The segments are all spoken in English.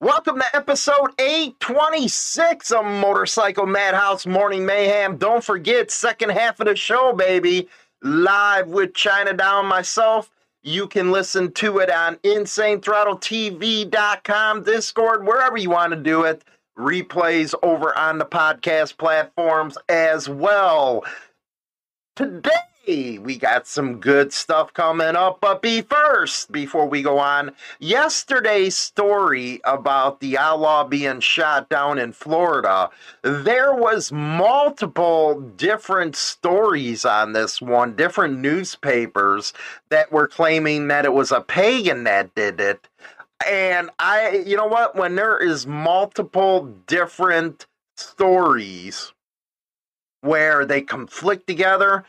Welcome to episode 826 of Motorcycle Madhouse Morning Mayhem. Don't forget, second half of the show, baby, live with China Doll myself. You can listen to it on InsaneThrottleTV.com, Discord, wherever you want to do it. Replays over on the podcast platforms as well. Today, we got some good stuff coming up. But be first, before we go on, yesterday's story about the outlaw being shot down in Florida, there was multiple different stories on this one, different newspapers that were claiming that it was a pagan that did it. And I, you know what, when there is multiple different stories where they conflict together,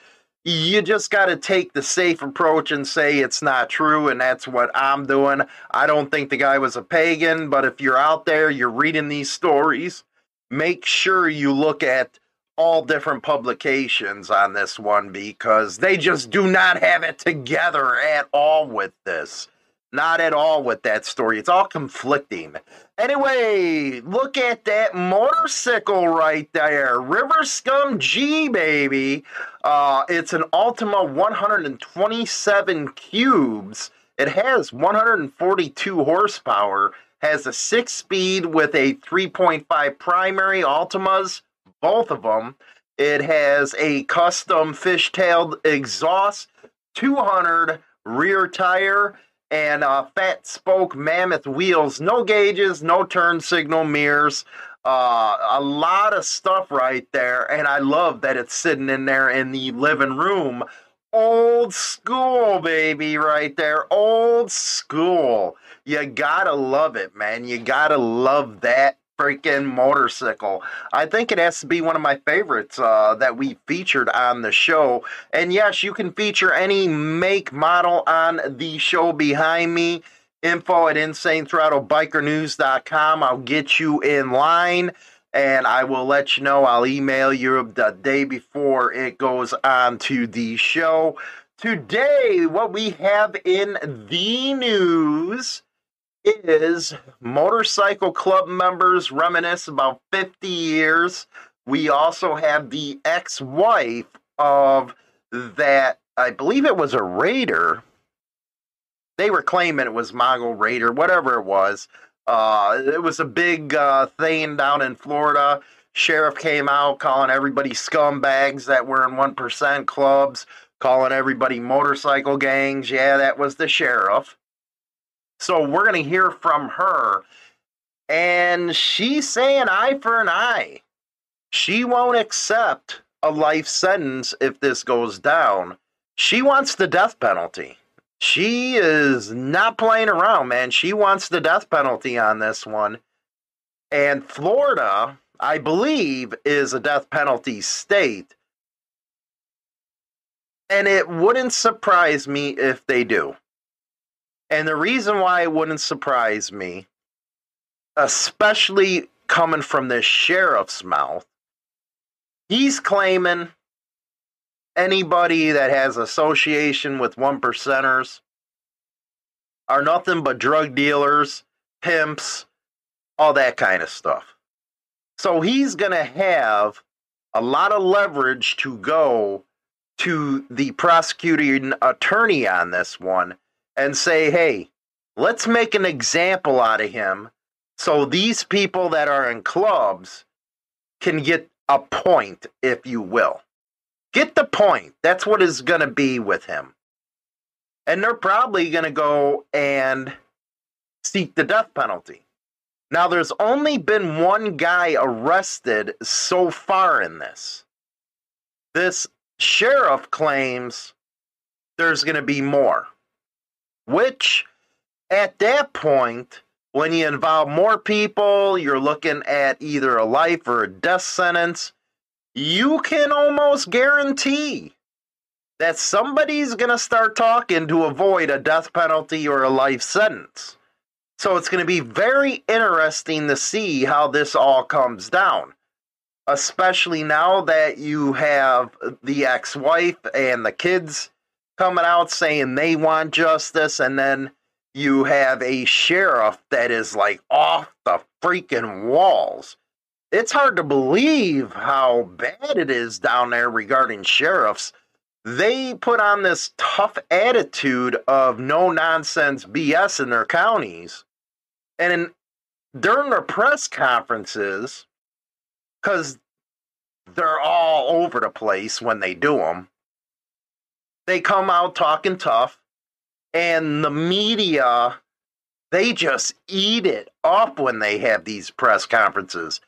you just got to take the safe approach and say it's not true and that's what i'm doing. I don't think the guy was a pagan but if you're out there you're reading these stories make sure you look at all different publications on this one because they just do not have it together at all with this not at all with that story. It's all conflicting. Anyway, look at that motorcycle right there. River Scum G, baby. Uh, it's an Ultima 127 cubes. It has 142 horsepower, has a six speed with a 3.5 primary Ultimas, both of them. It has a custom fishtailed exhaust, 200 rear tire and uh, fat spoke mammoth wheels, no gauges, no turn signal mirrors, uh, a lot of stuff right there. And I love that it's sitting in there in the living room. Old school, baby, right there. Old school. You gotta love it, man. You gotta love that freaking motorcycle. I think it has to be one of my favorites uh, that we featured on the show. And yes, you can feature any make model on the show behind me. Info at InsaneThrottleBikerNews.com. I'll get you in line and I will let you know. I'll email you the day before it goes on to the show. Today, what we have in the news is motorcycle club members reminisce about 50 years. We also have the ex wife of that, I believe it was a Raider. They were claiming it was Mongol Raider, whatever it was. Uh, it was a big uh, thing down in Florida. Sheriff came out calling everybody scumbags that were in 1% clubs, calling everybody motorcycle gangs. Yeah, that was the sheriff. So we're going to hear from her. And she's saying eye for an eye. She won't accept a life sentence if this goes down. She wants the death penalty. She is not playing around, man. She wants the death penalty on this one. And Florida, I believe, is a death penalty state. And it wouldn't surprise me if they do. And the reason why it wouldn't surprise me, especially coming from this sheriff's mouth, he's claiming anybody that has association with one percenters are nothing but drug dealers, pimps, all that kind of stuff. So he's going to have a lot of leverage to go to the prosecuting attorney on this one and say, hey, let's make an example out of him so these people that are in clubs can get a point, if you will. Get the point. That's what is going to be with him. And they're probably going to go and seek the death penalty. Now, there's only been one guy arrested so far in this. This sheriff claims there's going to be more. Which, at that point, when you involve more people, you're looking at either a life or a death sentence. You can almost guarantee that somebody's going to start talking to avoid a death penalty or a life sentence. So it's going to be very interesting to see how this all comes down. Especially now that you have the ex wife and the kids coming out saying they want justice, and then you have a sheriff that is like off the freaking walls. It's hard to believe how bad it is down there regarding sheriffs. They put on this tough attitude of no nonsense BS in their counties. And in, during their press conferences, because they're all over the place when they do them, they come out talking tough and the media they just eat it up when they have these press conferences.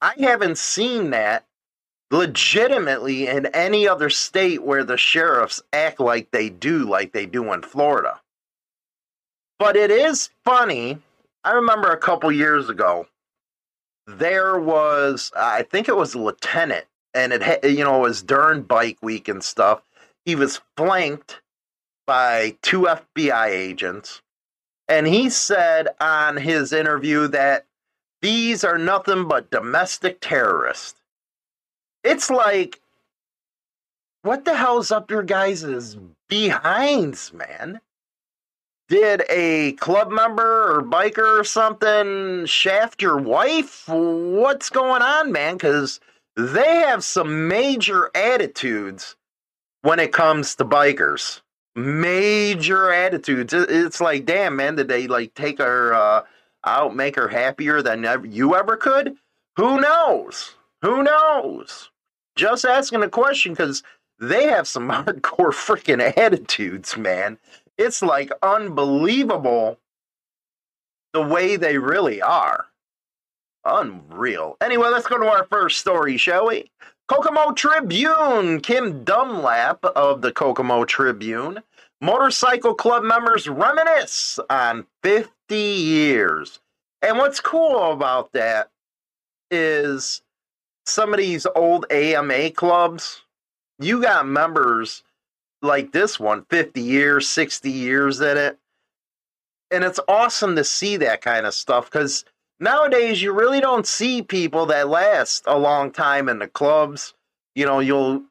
I haven't seen that legitimately in any other state where the sheriffs act like they do, like they do in Florida. But it is funny. I remember a couple years ago, there was, I think it was a lieutenant, and it, you know, it was during bike week and stuff. He was flanked by two FBI agents. And he said on his interview that these are nothing but domestic terrorists. It's like, what the hell's up your guys' behinds, man? Did a club member or biker or something shaft your wife? What's going on, man? Because they have some major attitudes when it comes to bikers major attitudes. It's like, damn, man, did they like take her uh, out, make her happier than you ever could? Who knows? Who knows? Just asking a question because they have some hardcore freaking attitudes, man. It's like unbelievable the way they really are. Unreal. Anyway, let's go to our first story, shall we? Kokomo Tribune, Kim Dunlap of the Kokomo Tribune. Motorcycle club members reminisce on 50 years. And what's cool about that is some of these old AMA clubs, you got members like this one, 50 years, 60 years in it. And it's awesome to see that kind of stuff because nowadays you really don't see people that last a long time in the clubs. You know, you'll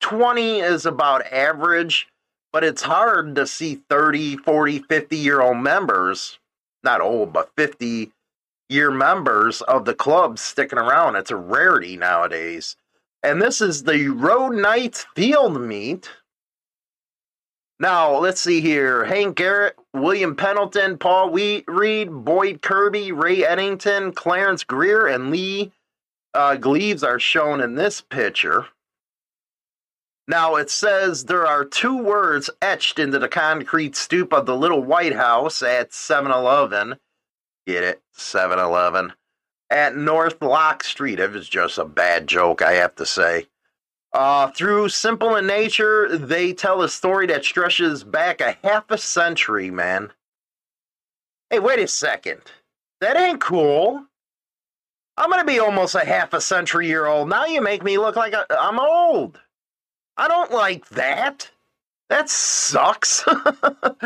20 is about average, but it's hard to see 30, 40, 50 year old members, not old, but 50 year members of the club sticking around. It's a rarity nowadays. And this is the Road Knights Field Meet. Now, let's see here. Hank Garrett, William Pendleton, Paul Wheat, Reed, Boyd Kirby, Ray Eddington, Clarence Greer, and Lee uh, Gleaves are shown in this picture. Now, it says there are two words etched into the concrete stoop of the little White House at 7 Eleven. Get it? 7 Eleven. At North Lock Street. It was just a bad joke, I have to say. Uh, through Simple in Nature, they tell a story that stretches back a half a century, man. Hey, wait a second. That ain't cool. I'm going to be almost a half a century year old. Now you make me look like I'm old. I don't like that. That sucks.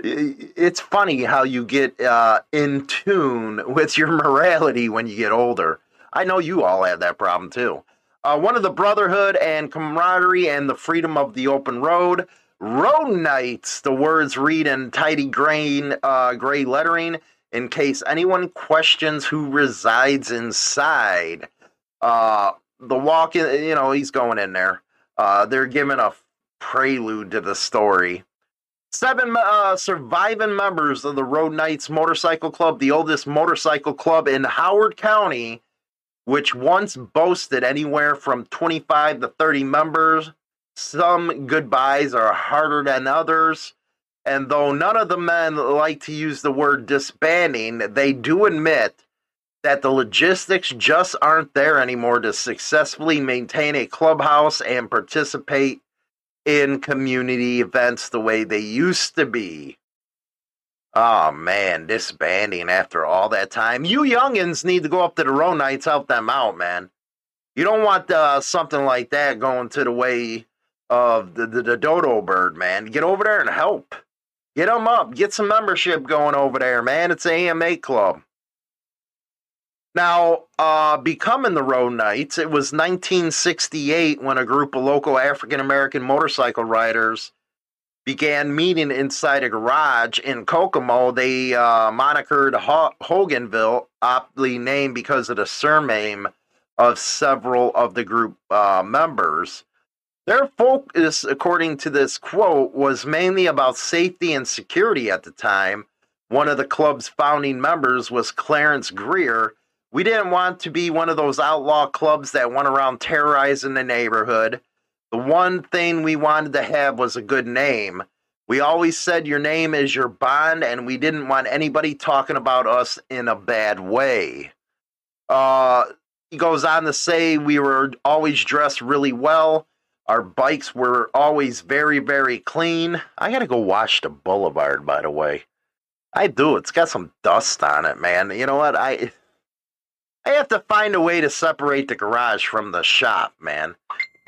it's funny how you get uh, in tune with your morality when you get older. I know you all have that problem too. Uh, one of the brotherhood and camaraderie and the freedom of the open road. Road Knights, the words read in tidy grain, uh, gray lettering in case anyone questions who resides inside. Uh, the walk in, you know, he's going in there. Uh, they're giving a prelude to the story. Seven uh, surviving members of the Road Knights Motorcycle Club, the oldest motorcycle club in Howard County, which once boasted anywhere from 25 to 30 members. Some goodbyes are harder than others. And though none of the men like to use the word disbanding, they do admit that the logistics just aren't there anymore to successfully maintain a clubhouse and participate in community events the way they used to be. Oh man, disbanding after all that time. You youngins need to go up to the Road Knights, help them out, man. You don't want uh, something like that going to the way of the, the, the dodo bird, man. Get over there and help. Get them up. Get some membership going over there, man. It's AMA Club. Now, uh, becoming the Road Knights, it was 1968 when a group of local African American motorcycle riders began meeting inside a garage in Kokomo. They uh, monikered Ho- Hoganville, aptly named because of the surname of several of the group uh, members. Their focus, according to this quote, was mainly about safety and security at the time. One of the club's founding members was Clarence Greer. We didn't want to be one of those outlaw clubs that went around terrorizing the neighborhood. The one thing we wanted to have was a good name. We always said your name is your bond, and we didn't want anybody talking about us in a bad way. Uh, he goes on to say we were always dressed really well. Our bikes were always very, very clean. I gotta go wash the boulevard, by the way. I do. It's got some dust on it, man. You know what? I I have to find a way to separate the garage from the shop, man.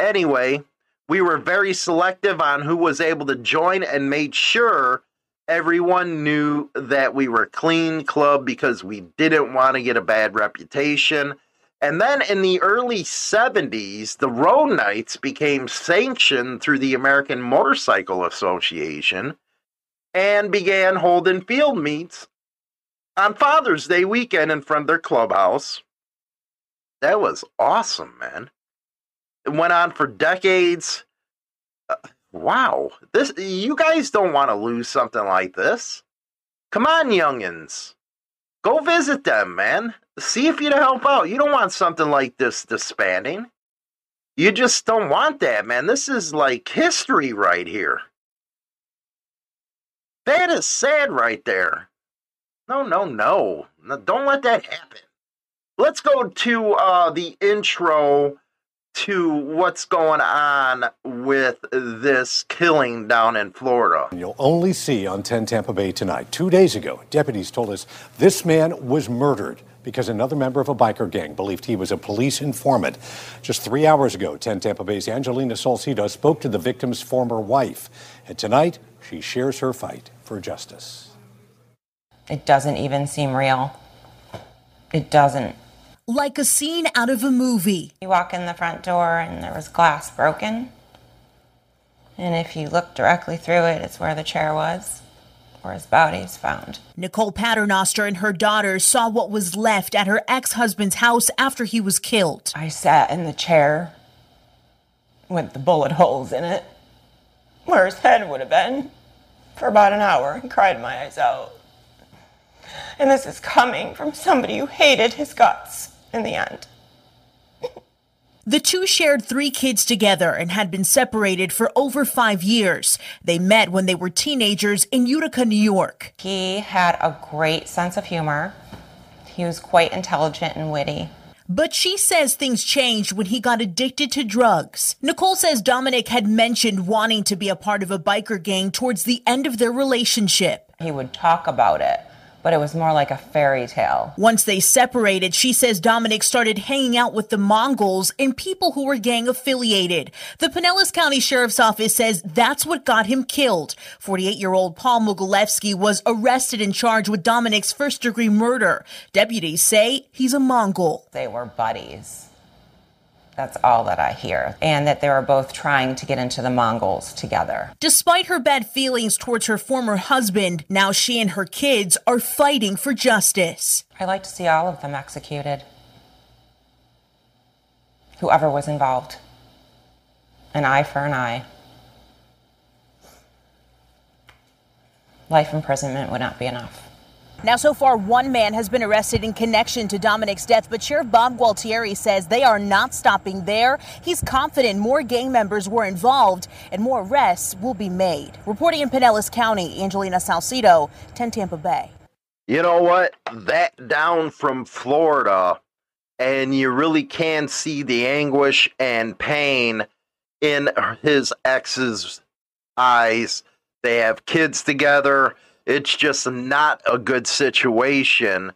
Anyway, we were very selective on who was able to join and made sure everyone knew that we were clean club because we didn't want to get a bad reputation. And then in the early 70s, the road Knights became sanctioned through the American Motorcycle Association and began holding field meets on Father's Day weekend in front of their clubhouse. That was awesome, man. Went on for decades. Uh, wow, this you guys don't want to lose something like this. Come on, youngins. Go visit them, man. See if you'd help out. You don't want something like this disbanding. You just don't want that, man. This is like history right here. That is sad right there. No, no, no. no don't let that happen. Let's go to uh, the intro to what's going on with this killing down in Florida. You'll only see on 10 Tampa Bay tonight. Two days ago, deputies told us this man was murdered because another member of a biker gang believed he was a police informant. Just three hours ago, 10 Tampa Bay's Angelina Salcedo spoke to the victim's former wife. And tonight, she shares her fight for justice. It doesn't even seem real. It doesn't. Like a scene out of a movie. You walk in the front door and there was glass broken. And if you look directly through it, it's where the chair was where his body is found. Nicole Paternoster and her daughters saw what was left at her ex husband's house after he was killed. I sat in the chair with the bullet holes in it, where his head would have been, for about an hour and cried my eyes out. And this is coming from somebody who hated his guts in the end. The two shared three kids together and had been separated for over five years. They met when they were teenagers in Utica, New York. He had a great sense of humor. He was quite intelligent and witty. But she says things changed when he got addicted to drugs. Nicole says Dominic had mentioned wanting to be a part of a biker gang towards the end of their relationship. He would talk about it but it was more like a fairy tale. Once they separated, she says Dominic started hanging out with the Mongols and people who were gang affiliated. The Pinellas County Sheriff's Office says that's what got him killed. 48 year old Paul Mogilevsky was arrested and charged with Dominic's first degree murder. Deputies say he's a Mongol. They were buddies. That's all that I hear. And that they were both trying to get into the Mongols together. Despite her bad feelings towards her former husband, now she and her kids are fighting for justice. I like to see all of them executed. Whoever was involved. An eye for an eye. Life imprisonment would not be enough. Now, so far, one man has been arrested in connection to Dominic's death, but Sheriff Bob Gualtieri says they are not stopping there. He's confident more gang members were involved and more arrests will be made. Reporting in Pinellas County, Angelina Salcedo, 10 Tampa Bay. You know what? That down from Florida, and you really can see the anguish and pain in his ex's eyes. They have kids together it's just not a good situation,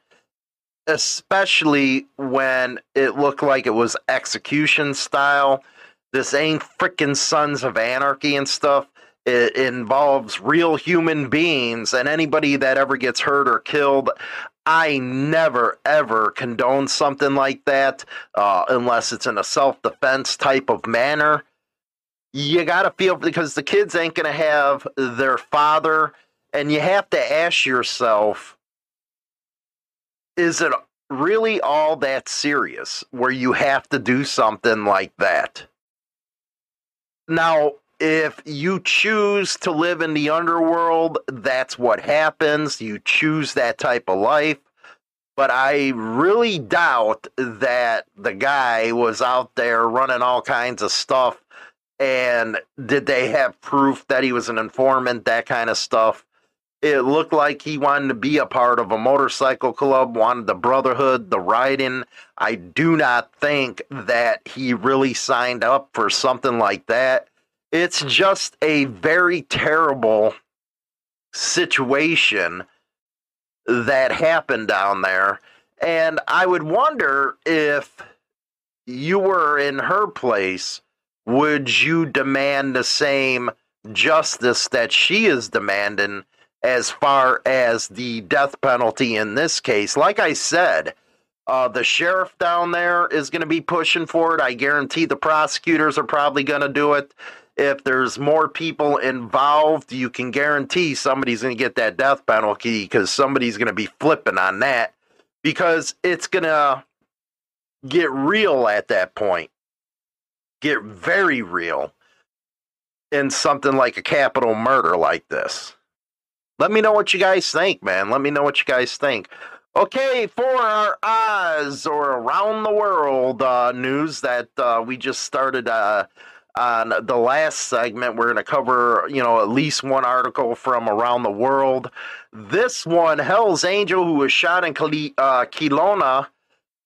especially when it looked like it was execution style. This ain't freaking Sons of Anarchy and stuff. It involves real human beings, and anybody that ever gets hurt or killed, I never ever condone something like that uh, unless it's in a self defense type of manner. you got to feel because the kids ain't going to have their father. And you have to ask yourself is it really all that serious where you have to do something like that? Now, if you choose to live in the underworld, that's what happens. You choose that type of life. But I really doubt that the guy was out there running all kinds of stuff. And did they have proof that he was an informant, that kind of stuff? It looked like he wanted to be a part of a motorcycle club, wanted the brotherhood, the riding. I do not think that he really signed up for something like that it's mm-hmm. just a very terrible situation that happened down there. And I would wonder if you were in her place, would you demand the same justice that she is demanding as far as the death penalty in this case? Like I said, uh, the sheriff down there is going to be pushing for it. I guarantee the prosecutors are probably going to do it if there's more people involved, you can guarantee somebody's going to get that death penalty because somebody's going to be flipping on that because it's going to get real at that point. Get very real in something like a capital murder like this. Let me know what you guys think, man. Let me know what you guys think. Okay, for our Oz or around the world uh, news that uh, we just started uh, on the last segment, we're going to cover, you know, at least one article from around the world. This one, Hell's Angel, who was shot in uh, Kelowna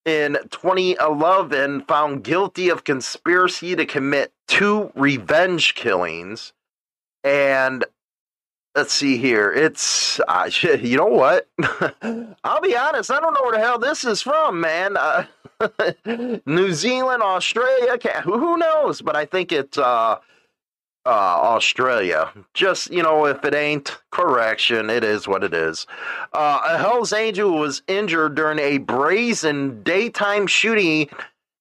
in 2011, found guilty of conspiracy to commit two revenge killings. And let's see here. It's, uh, you know what? I'll be honest, I don't know where the hell this is from, man. Uh, New Zealand, Australia, who knows? But I think it's uh, uh, Australia. Just, you know, if it ain't, correction, it is what it is. Uh, a Hells Angel was injured during a brazen daytime shooting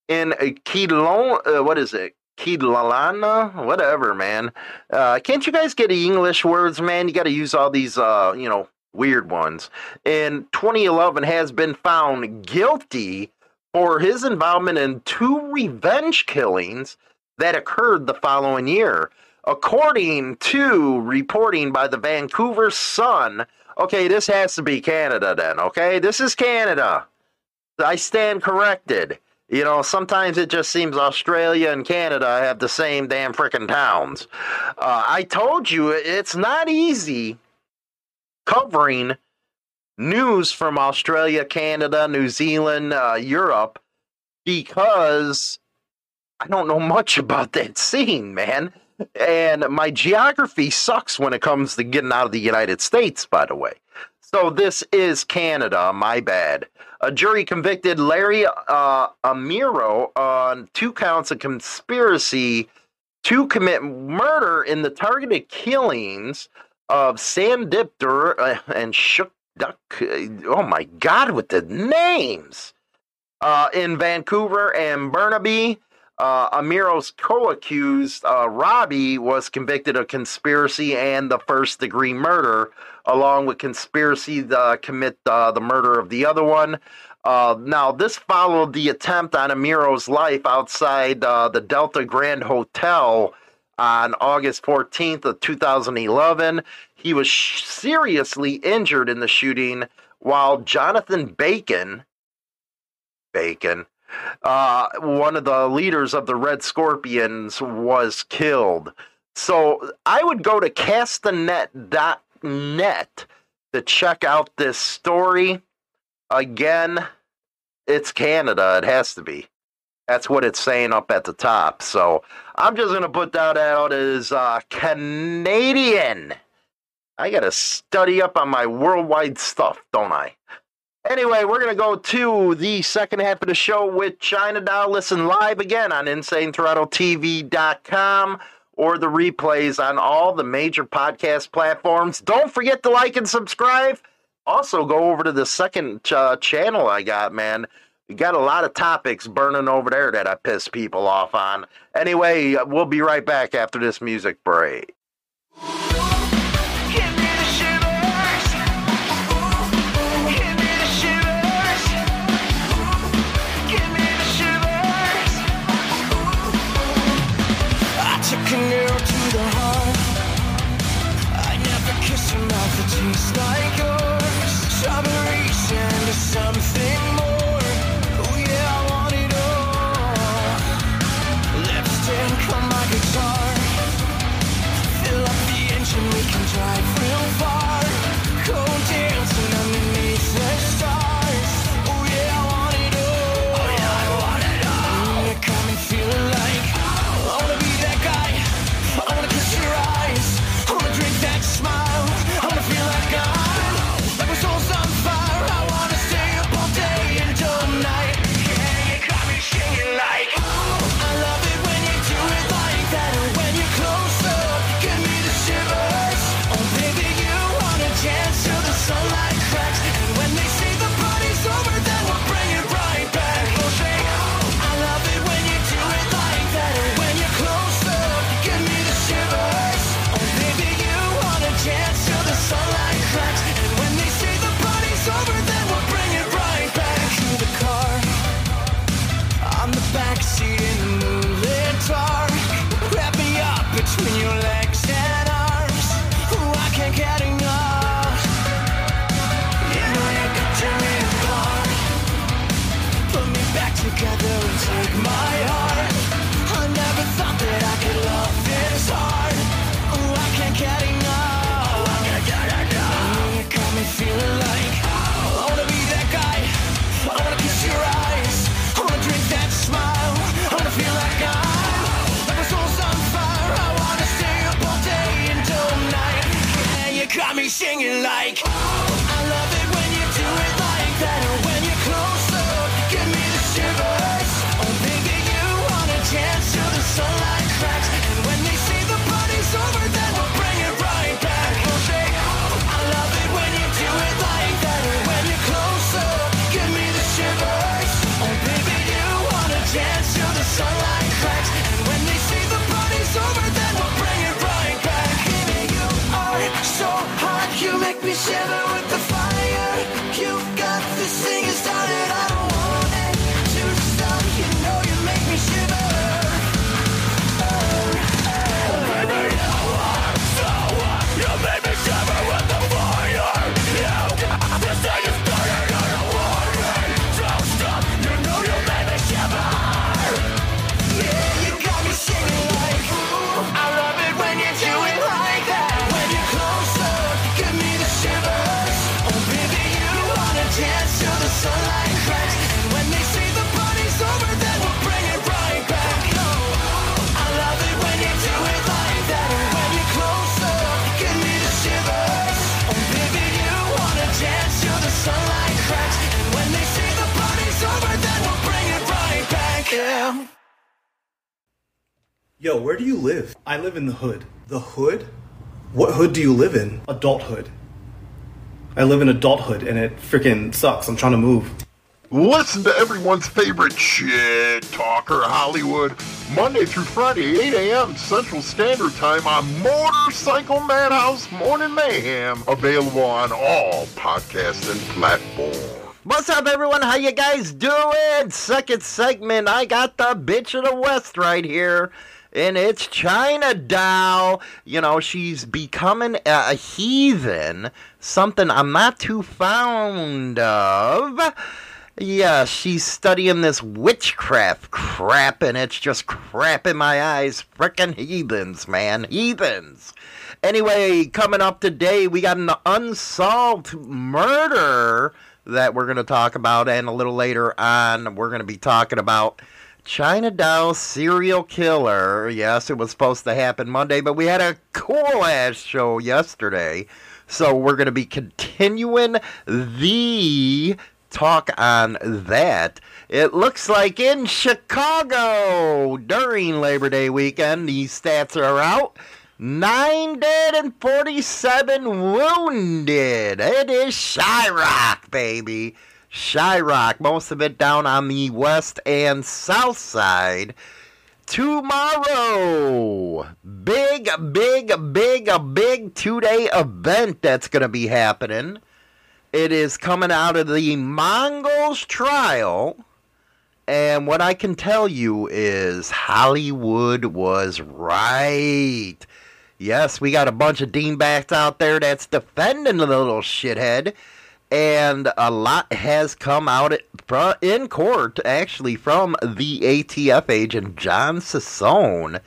in Keelon, uh, what is it? Kidlalana, whatever, man. Uh, can't you guys get English words, man? You got to use all these, uh, you know, weird ones. In 2011, has been found guilty for his involvement in two revenge killings that occurred the following year. According to reporting by the Vancouver Sun, okay, this has to be Canada then, okay? This is Canada. I stand corrected. You know, sometimes it just seems Australia and Canada have the same damn freaking towns. Uh, I told you it's not easy covering news from Australia, Canada, New Zealand, uh, Europe, because I don't know much about that scene, man. And my geography sucks when it comes to getting out of the United States, by the way. So this is Canada, my bad. A jury convicted Larry uh, Amero on two counts of conspiracy to commit murder in the targeted killings of Sam Dipter uh, and Shook Duck. Oh my God, with the names! Uh, in Vancouver and Burnaby, uh, Amero's co accused, uh, Robbie, was convicted of conspiracy and the first degree murder, along with conspiracy to commit uh, the murder of the other one. Uh, now, this followed the attempt on Amero's life outside uh, the Delta Grand Hotel on August 14th of 2011. He was sh- seriously injured in the shooting while Jonathan Bacon, Bacon, uh, one of the leaders of the Red Scorpions, was killed. So I would go to castanet.net to check out this story. Again, it's Canada. It has to be. That's what it's saying up at the top. So I'm just going to put that out as uh, Canadian. I got to study up on my worldwide stuff, don't I? Anyway, we're going to go to the second half of the show with China Doll. Listen live again on InsaneThrottle.tv.com or the replays on all the major podcast platforms. Don't forget to like and subscribe. Also, go over to the second uh, channel I got, man. We got a lot of topics burning over there that I piss people off on. Anyway, we'll be right back after this music break. where do you live? I live in the hood. The hood? What hood do you live in? Adulthood. I live in adulthood and it freaking sucks. I'm trying to move. Listen to everyone's favorite shit talker Hollywood Monday through Friday, 8 a.m. Central Standard Time on Motorcycle Madhouse Morning Mayhem. Available on all podcasts and platforms. What's up, everyone? How you guys doing? Second segment. I got the bitch of the West right here and it's China Doll. You know, she's becoming a, heathen, something I'm not too fond of. Yeah, she's studying this witchcraft crap, and it's just crap in my eyes. Frickin' heathens, man. Heathens. Anyway, coming up today, we got an unsolved murder that we're going to talk about, and a little later on, we're going to be talking about China Doll serial killer. Yes, it was supposed to happen Monday, but we had a cool ass show yesterday. So we're going to be continuing the talk on that. It looks like in Chicago during Labor Day weekend, these stats are out. Nine dead and 47 wounded. It is Chiraq, baby. Chiraq, most of it down on the west and south side. Tomorrow, big, big, big, a big two day event that's going to be happening. It is coming out of the Mongols trial. And what I can tell you is Hollywood was right. Yes, we got a bunch of deanbacks out there that's defending the little shithead. And a lot has come out at- in court, actually, from the ATF agent John Ciccone.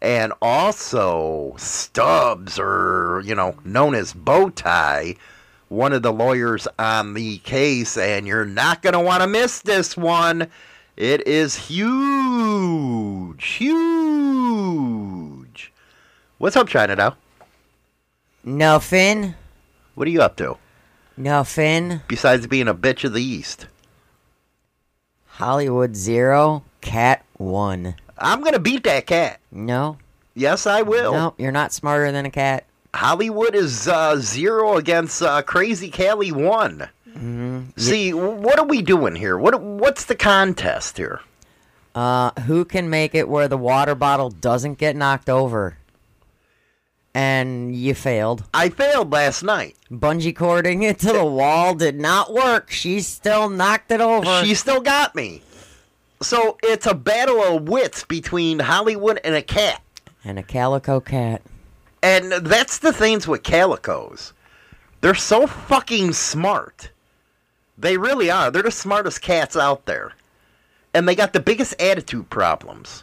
And also Stubbs, or, you know, known as Bowtie, one of the lawyers on the case. And you're not going to want to miss this one. It is huge, huge. What's up, China now Nothing. What are you up to? Nothing. Besides being a bitch of the East. Hollywood zero. Cat one. I'm going to beat that cat. No. Yes, I will. No, you're not smarter than a cat. Hollywood is uh, zero against uh, Crazy Callie one. See, w- what are we doing here? What What's the contest here? Uh, who can make it where the water bottle doesn't get knocked over? And you failed. I failed last night. Bungee cording it to the wall did not work. She still knocked it over. She still got me. So it's a battle of wits between Hollywood and a cat. and a calico cat. And that's the things with calicos. They're so fucking smart. They really are. They're the smartest cats out there. And they got the biggest attitude problems.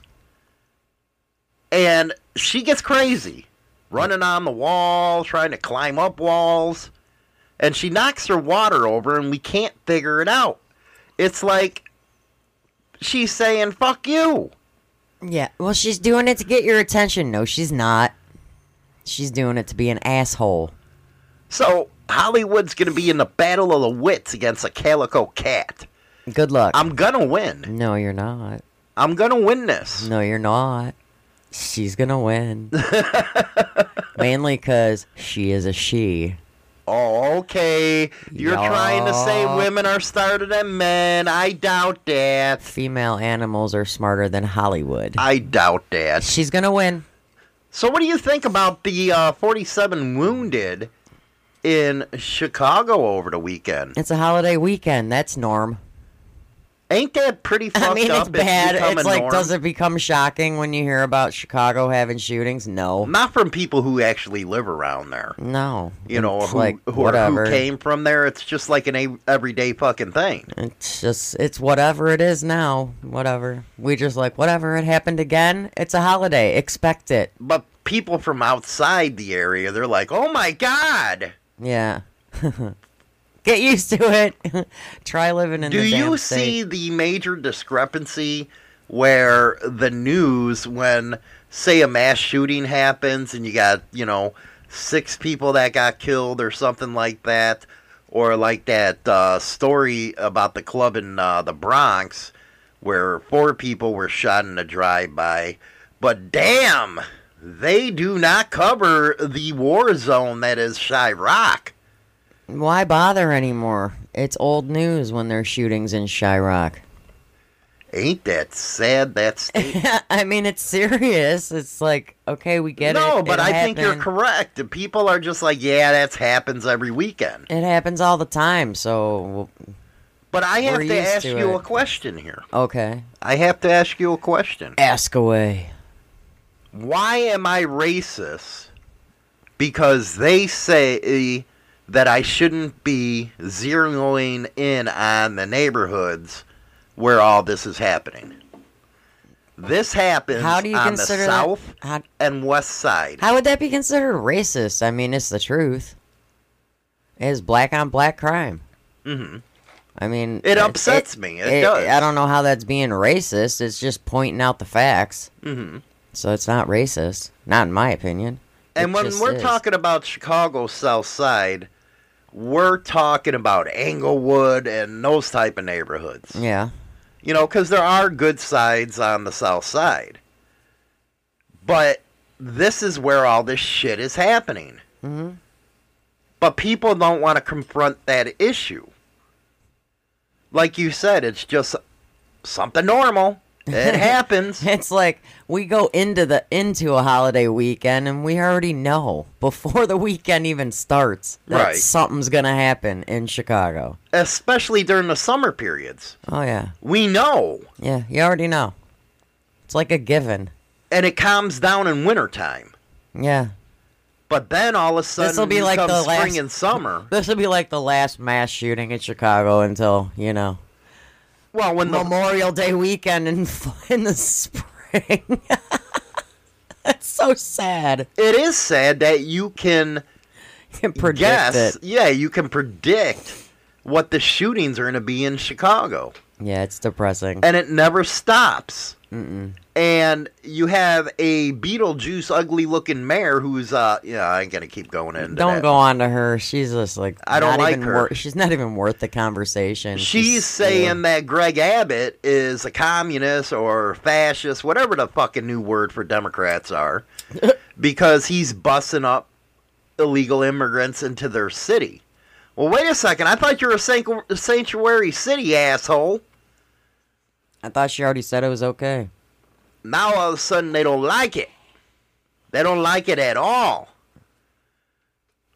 And she gets crazy. Running on the wall, trying to climb up walls. And she knocks her water over, and we can't figure it out. It's like she's saying, fuck you. Yeah, well, she's doing it to get your attention. No, she's not. She's doing it to be an asshole. So Hollywood's going to be in the battle of the wits against a calico cat. Good luck. I'm gonna win. no, you're not. I'm gonna win this. No, you're not. She's gonna win. Mainly because she is a she. Oh, okay. You're trying to say women are smarter than men. I doubt that. Female animals are smarter than Hollywood. I doubt that. She's gonna win. So, what do you think about the uh, 47 wounded in Chicago over the weekend? It's a holiday weekend. That's norm. Ain't that pretty fucked I mean, up? it's bad. become It's like, norm? does it become shocking when you hear about Chicago having shootings? No. Not from people who actually live around there. No. You know, It's who, like, who, whatever. who came from there. It's just like an a- everyday fucking thing. It's just, it's whatever it is now. Whatever. We just like, whatever, it happened again. It's a holiday. Expect it. But people from outside the area, they're like, "Oh my god!" Yeah. Get used to it. Try living in Do the you see the major discrepancy where the news, when say a mass shooting happens and you got you know six people that got killed or something like that, or like that uh, story about the club in uh, the Bronx where four people were shot in a drive-by, but damn, they do not cover the war zone that is Chiraq. Why bother anymore? It's old news when there's shootings in Chiraq. Ain't that sad? That's I mean, it's serious. It's like, okay, we get it. no, but It I think you're correct. People are just like, yeah, that happens every weekend. It happens all the time, so But I have to ask to you it. a question here. okay. I have to ask you a question. Ask away. Why am I racist? Because they say that I shouldn't be zeroing in on the neighborhoods where all this is happening. This happens How do you on the consider that- south how- and west side. How would that be considered racist? I mean, it's the truth. It's black on black crime. hmm I mean, It upsets me. It does. I don't know how that's being racist. It's just pointing out the facts. hmm So it's not racist, not in my opinion. And It when we're is. talking about Chicago South Side, we're talking about Englewood and those type of neighborhoods. yeah, You know, because there are good sides on the South Side. But this is where all this shit is happening. Mhm. But people don't want to confront that issue. like you said, it's just something normal. It happens. It's like we go into the into a holiday weekend and we already know before the weekend even starts that Right. something's gonna happen in Chicago. Especially during the summer periods. Oh yeah, We know. yeah, you already know. It's like a given. And it calms down in wintertime. Yeah, But then all of a sudden This'll be like the spring last- and summer. this will be like the last mass shooting in Chicago until you know Well, when the Memorial Day weekend in in the spring. That's so sad. it is sad that you can can predict guess, it. yeah, you can predict what the shootings are going to be in Chicago, Yeah, it's depressing. and it never stops. And you have a Beetlejuice, ugly-looking mayor who's, uh, yeah, I ain't gonna keep going into Don't that. go on to her. She's just like I don't like her. wor- she's not even worth the conversation. She's saying yeah. that Greg Abbott is a communist or fascist, whatever the fucking new word for Democrats are, because he's bussing up illegal immigrants into their city. Well, wait a second. I thought you were a sanctuary city, asshole. I thought she already said it was okay. Now all of a sudden they don't like it. They don't like it at all.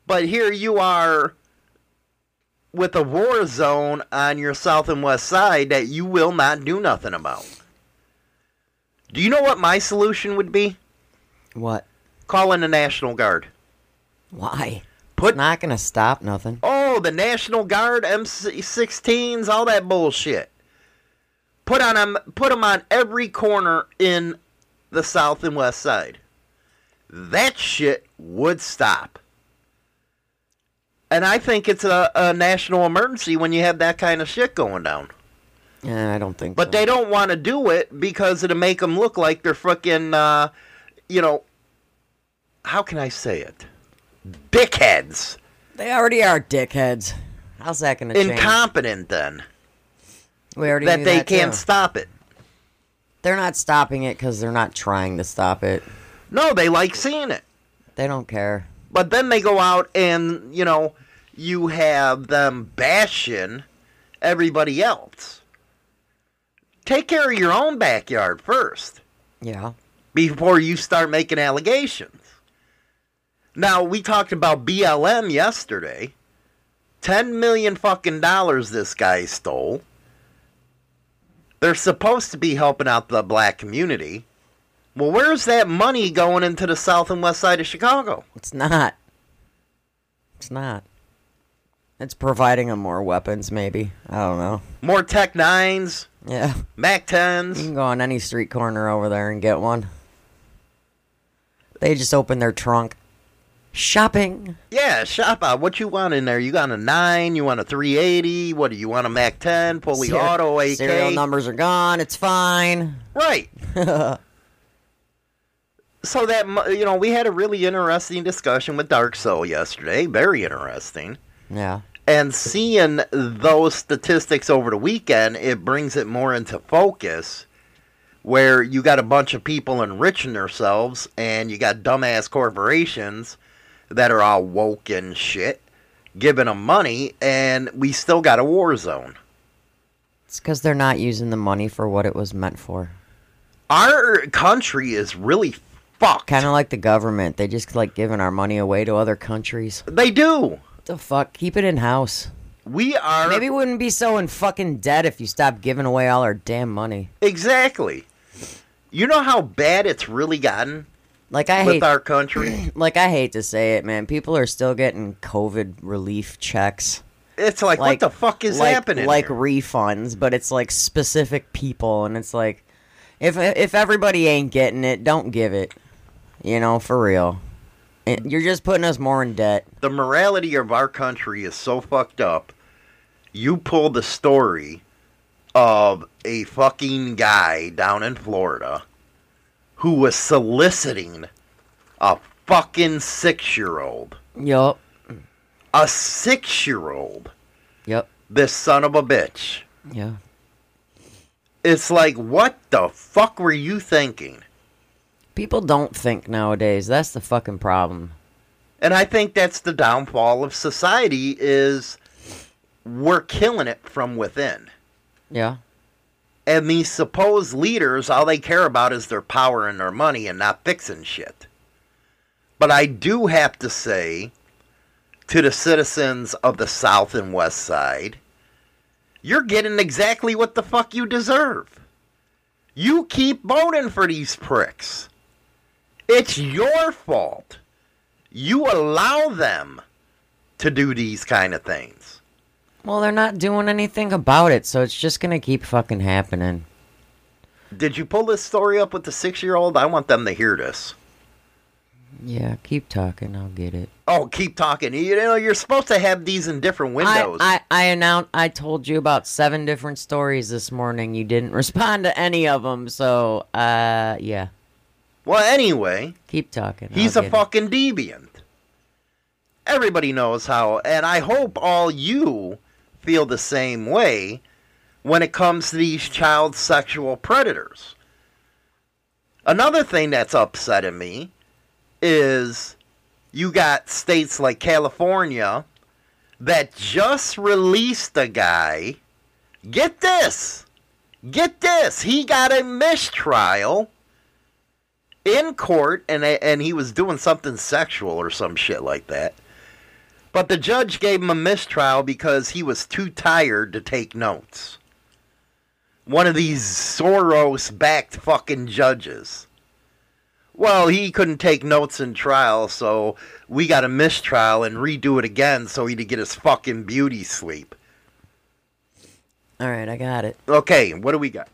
But here you are with a war zone on your south and west side that you will not do nothing about. Do you know what my solution would be? What? Call in the National Guard. Why? Put Not gonna stop nothing. oh the National Guard, M16s, all that bullshit. Put on them, put them on every corner in the south and west side. That shit would stop. And I think it's a, a national emergency when you have that kind of shit going down. Yeah, I don't think. But so. they don't want to do it because it'll make them look like they're fucking, uh, you know, how can I say it? Dickheads. they already are dickheads. How's that gonna change? Incompetent then. We already That they that, can't too. stop it. They're not stopping it because they're not trying to stop it. No, they like seeing it. They don't care. But then they go out and, you know, you have them bashing everybody else. Take care of your own backyard first Yeah. before you start making allegations. Now, we talked about BLM yesterday. 10 million fucking dollars this guy stole. They're supposed to be helping out the black community. Well, where's that money going into the south and west side of Chicago? It's not. It's not. It's providing them more weapons, maybe. I don't know. More Tech 9s, Yeah. Mac 10s. You 10s. can go on any street corner over there and get one. They just open their trunk. Shopping. Yeah, shop out. What you want in there? You got a 9, you want a 380, what do you want a Mac 10, fully Ser- auto AK? Serial numbers are gone. It's fine. Right. so that you know, we had a really interesting discussion with Dark Soul yesterday. Very interesting. Yeah. And seeing those statistics over the weekend, it brings it more into focus. Where you got a bunch of people enriching themselves, and you got dumbass corporations that are all woke and shit, giving them money, and we still got a war zone. It's because they're not using the money for what it was meant for. Our country is really fucked. Kind of like the government. They just like giving our money away to other countries. They do. What the fuck? Keep it in house. We are Maybe we wouldn't be so in fucking debt if you stopped giving away all our damn money. exactly. You know how bad it's really gotten Like I with hate, our country. like I hate to say it, man. People are still getting COVID relief checks. It's like, what the fuck is like, happening? Like here? refunds, but it's like specific people, and it's like, if if everybody ain't getting it, don't give it. You know, for real. You're just putting us more in debt. the morality of our country is so fucked up. You pull the story of a fucking guy down in Florida who was soliciting a fucking six year old. Yup. A six year old. Yep. This son of a bitch. Yeah. It's like, what the fuck were you thinking? People don't think nowadays. That's the fucking problem. And I think that's the downfall of society is we're killing it from within. Yeah. And these supposed leaders, all they care about is their power and their money and not fixing shit. But I do have to say to the citizens of the South and West Side, you're getting exactly what the fuck you deserve. You keep voting for these pricks. It's your fault. You allow them to do these kind of things. Well, they're not doing anything about it, so it's just gonna keep fucking happening. Did you pull this story up with the six year old? I want them to hear this. Yeah, keep talking. I'll get it. Oh, keep talking. You know, you're supposed to have these in different windows. I, I, I announced. I told you about seven different stories this morning. You didn't respond to any of them, so uh, yeah. well, anyway, Keep talking. he's a get it. fucking deviant. Everybody knows how, and I hope all you feel the same way when it comes to these child sexual predators. Another thing that's upsetting me is you got states like California that just released a guy. Get this! Get this! He got a mistrial in court and and he was doing something sexual or some shit like that. But the judge gave him a mistrial because he was too tired to take notes. One of these Soros backed fucking judges. Well, he couldn't take notes in trial, so we got a mistrial and redo it again so he'd get his fucking beauty sleep. All right, I got it. Okay, what do we got?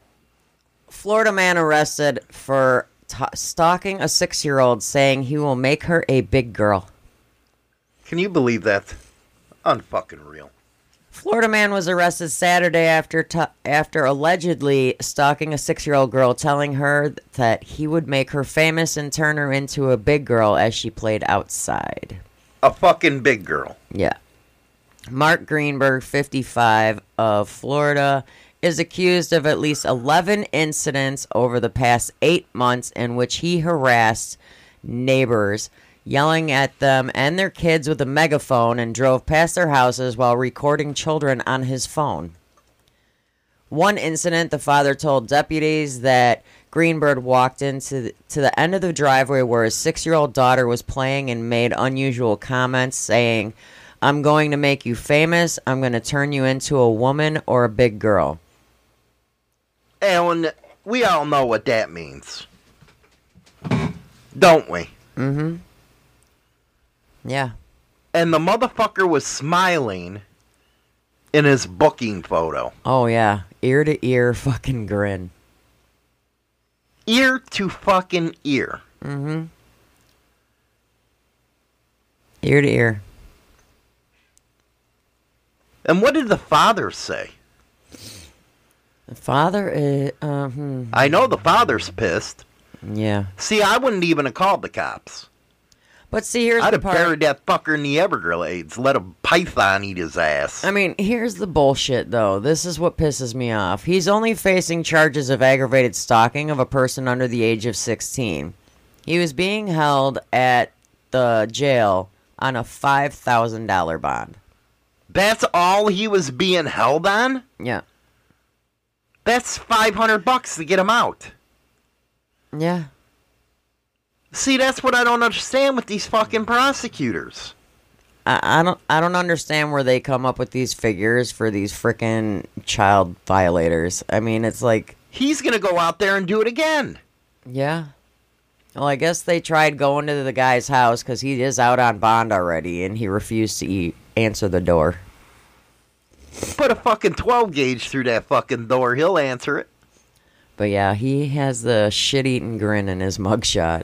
Florida man arrested for t- stalking a six-year-old, saying he will make her a big girl. Can you believe that? Unfucking real. Florida man was arrested Saturday after t- after allegedly stalking a six-year-old girl, telling her that he would make her famous and turn her into a big girl as she played outside. A fucking big girl. Yeah. Mark Greenberg, 55, of Florida, is accused of at least 11 incidents over the past eight months in which he harassed neighbors, yelling at them and their kids with a megaphone, and drove past their houses while recording children on his phone. One incident, the father told deputies that Greenberg walked into the, to the end of the driveway where his six year old daughter was playing and made unusual comments, saying, I'm going to make you famous. I'm going to turn you into a woman or a big girl. And we all know what that means. Don't we? Mm-hmm. Yeah. And the motherfucker was smiling in his booking photo. Oh, yeah. Ear to ear fucking grin. Ear to fucking ear. Mm-hmm. Ear to ear. And what did the father say? The father is. Uh, hmm. I know the father's pissed. Yeah. See, I wouldn't even have called the cops. But see, here's I'd the have part. buried that fucker in the Everglades, let a python eat his ass. I mean, here's the bullshit, though. This is what pisses me off. He's only facing charges of aggravated stalking of a person under the age of 16. He was being held at the jail on a $5,000 bond. That's all he was being held on? Yeah. That's 500 bucks to get him out. Yeah. See, that's what I don't understand with these fucking prosecutors. I, I don't I don't understand where they come up with these figures for these frickin' child violators. I mean, it's like, He's gonna go out there and do it again. yeah. Well, I guess they tried going to the guy's house because he is out on bond already, and he refused to eat, answer the door. Put a fucking 12 gauge through that fucking door, he'll answer it. But yeah, he has the shit-eating grin in his mugshot.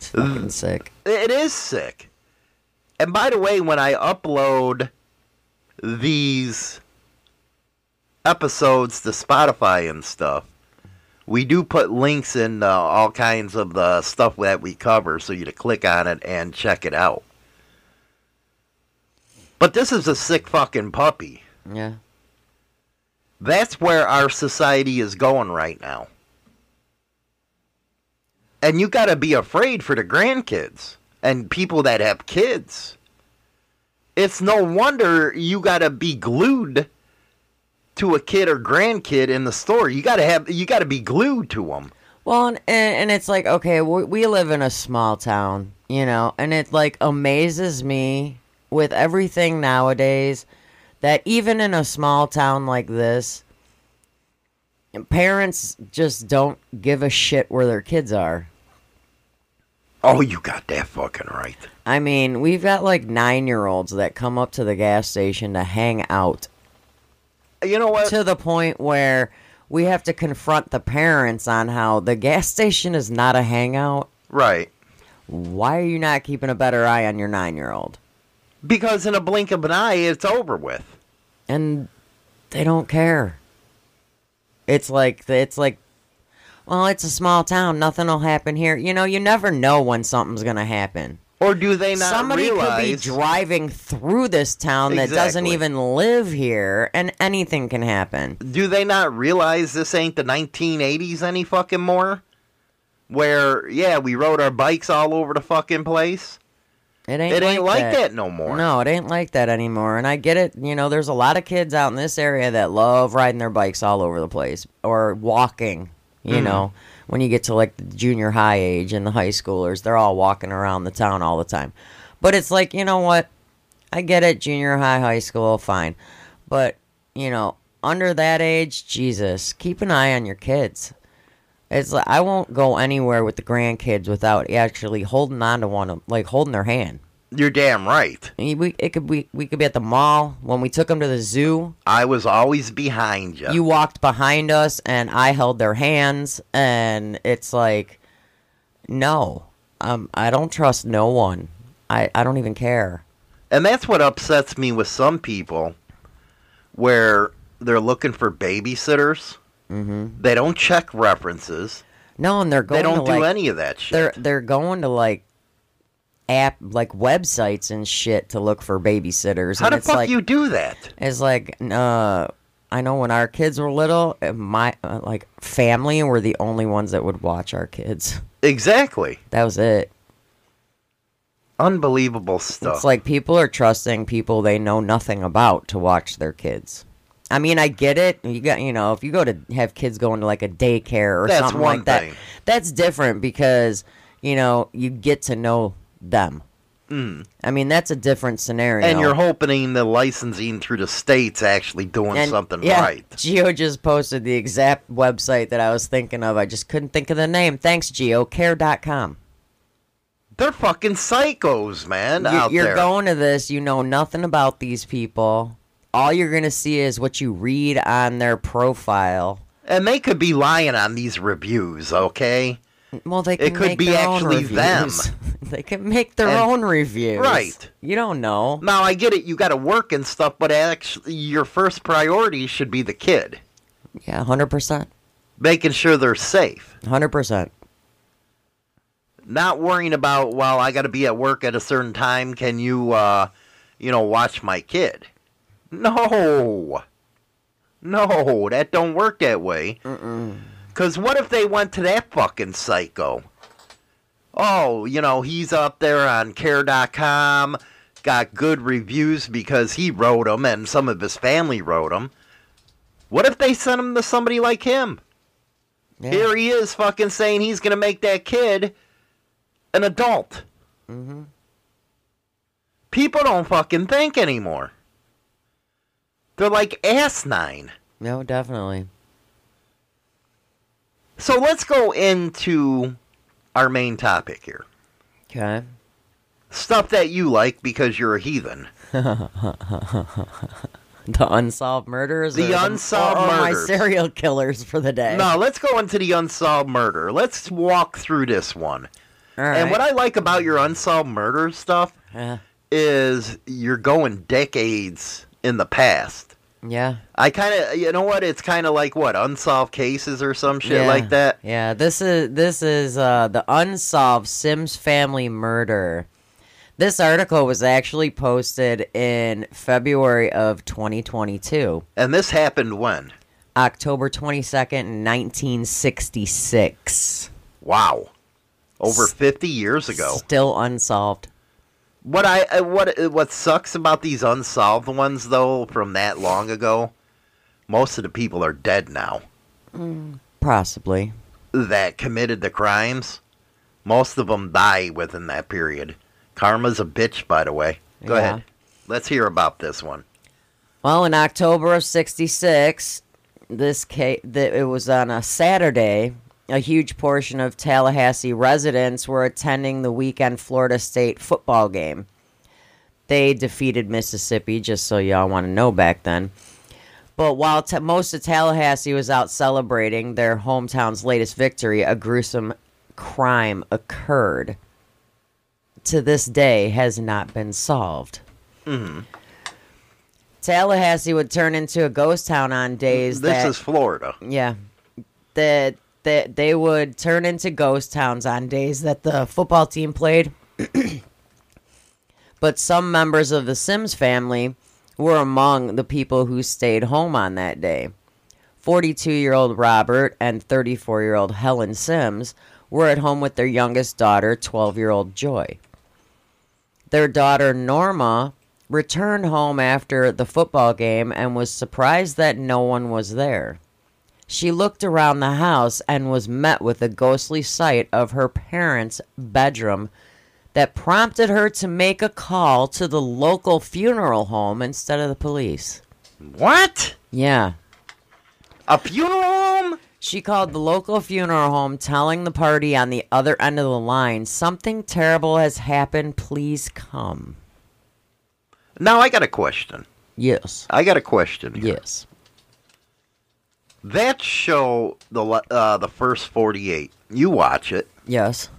It's fucking sick. It is sick. And by the way, when I upload these episodes to Spotify and stuff, we do put links in uh, all kinds of the stuff that we cover so you to click on it and check it out. But this is a sick fucking puppy. Yeah. That's where our society is going right now. And you got to be afraid for the grandkids and people that have kids. It's no wonder you got to be glued to a kid or grandkid in the store. You got to have you got to be glued to them. Well, and, and it's like, okay, we, we live in a small town, you know, and it like amazes me with everything nowadays that even in a small town like this, parents just don't give a shit where their kids are. Oh, you got that fucking right. I mean, we've got like nine year olds that come up to the gas station to hang out You know what? to the point where we have to confront the parents on how the gas station is not a hangout. Right. Why are you not keeping a better eye on your nine year old? Because in a blink of an eye, it's over with. And they don't care. It's like it's like well, it's a small town, nothing will happen here. You know, you never know when something's gonna happen. Or do they not realize? Somebody realize? could be driving through this town that doesn't even live here and anything can happen. do they not realize this ain't the 1980s any fucking more? Where yeah, we rode our bikes all over the fucking place. It ain't, It ain't like that. that no more. No, it ain't like that anymore. And I get it. You know, there's a lot of kids out in this area that love riding their bikes all over the place or walking. You Mm-hmm. know, when you get to like the junior high age and the high schoolers, they're all walking around the town all the time. But it's like, you know what? I get it. Junior high, high school, fine. But, you know, under that age, Jesus, keep an eye on your kids. It's like I won't go anywhere with the grandkids without actually holding on to one of like holding their hand. You're damn right. We it could we we could be at the mall when we took them to the zoo. I was always behind you. You walked behind us and I held their hands, and it's like, no, um, I don't trust no one. I I don't even care. And that's what upsets me with some people, where they're looking for babysitters. Mm-hmm. They don't check references. No, and they're going. They don't to, do like, any of that shit. They're they're going to like app like websites and shit to look for babysitters. How and the fuck like, you do that? It's like, uh, I know when our kids were little, uh, my uh, like family were the only ones that would watch our kids. Exactly. That was it. Unbelievable stuff. It's like people are trusting people they know nothing about to watch their kids. I mean, I get it. You got, you know, if you go to have kids going to like a daycare or That's something like that, that's different because you know you get to know them. Mm. I mean, that's a different scenario. and you're hoping the licensing through the states actually doing And, something yeah, right. Geo just posted the exact website that I was thinking of. I just couldn't think of the name. Thanks, Geo. Care.com. They're fucking psychos, man. You- out You're there. going to this, you know nothing about these people. All you're going to see is what you read on their profile. and they could be lying on these reviews, okay? Well, they can It could make be their own actually them. they can make their And- own reviews. Right. You don't know. Now I get it, you got to work and stuff, but actually, your first priority should be the kid, Yeah, 100%. making sure they're safe, 100%. not worrying about well, I got to be at work at a certain time. Can you, uh, you know, watch my kid? No, no, that don't work that way. Cause what if they went to that fucking psycho? Oh, you know, he's up there on care.com, got good reviews because he wrote them and some of his family wrote them. What if they sent him to somebody like him? Yeah. Here he is fucking saying he's going to make that kid an adult. Mm-hmm. People don't fucking think anymore. They're like asinine. No, definitely. So let's go into our main topic here. Okay. Stuff that you like because you're a heathen. The unsolved murders? The unsolved or, or my serial killers for the day. No, let's go into the unsolved murder. Let's walk through this one. All And what. I like about your unsolved murder stuff is you're going decades in the past. Yeah. I kind of, you know what? It's kind of like what unsolved cases or some shit yeah. like that. Yeah, this is this is uh, the unsolved Sims family murder. This article was actually posted in February of 2022, And this happened when? October 22nd, 1966. Wow, over fifty years ago. Still unsolved. What I uh, what uh, what sucks about these unsolved ones though from that long ago, most of the people are dead now Possibly. that committed the crimes. Most of them die within that period. Karma's a bitch, by the way. Go Yeah. ahead. Let's hear about this one. Well, in October of '66, this case, it was on a Saturday. A huge portion of Tallahassee residents were attending the weekend Florida State football game. They defeated Mississippi, just so y'all want to know back then. But while ta most of Tallahassee was out celebrating their hometown's latest victory, a gruesome crime occurred. To this day, has not been solved. Mm-hmm. Tallahassee would turn into a ghost town on days This that is Florida. yeah that that they would turn into ghost towns on days that the football team played. but some members of the Sims family were among the people who stayed home on that day. 42-year-old Robert and 34-year-old Helen Sims were at home with their youngest daughter, 12-year-old Joy. Their daughter Norma returned home after the football game and was surprised that no one was there. She looked around the house and was met with a ghostly sight of her parents' bedroom that prompted her to make a call to the local funeral home instead of the police. What? Yeah. A funeral home? She called the local funeral home telling the party on the other end of the line, Something terrible has happened. Please come. Now I got a question. Yes. I got a question. here. Yes. That show, the uh, the first forty eight. You watch it. Yes.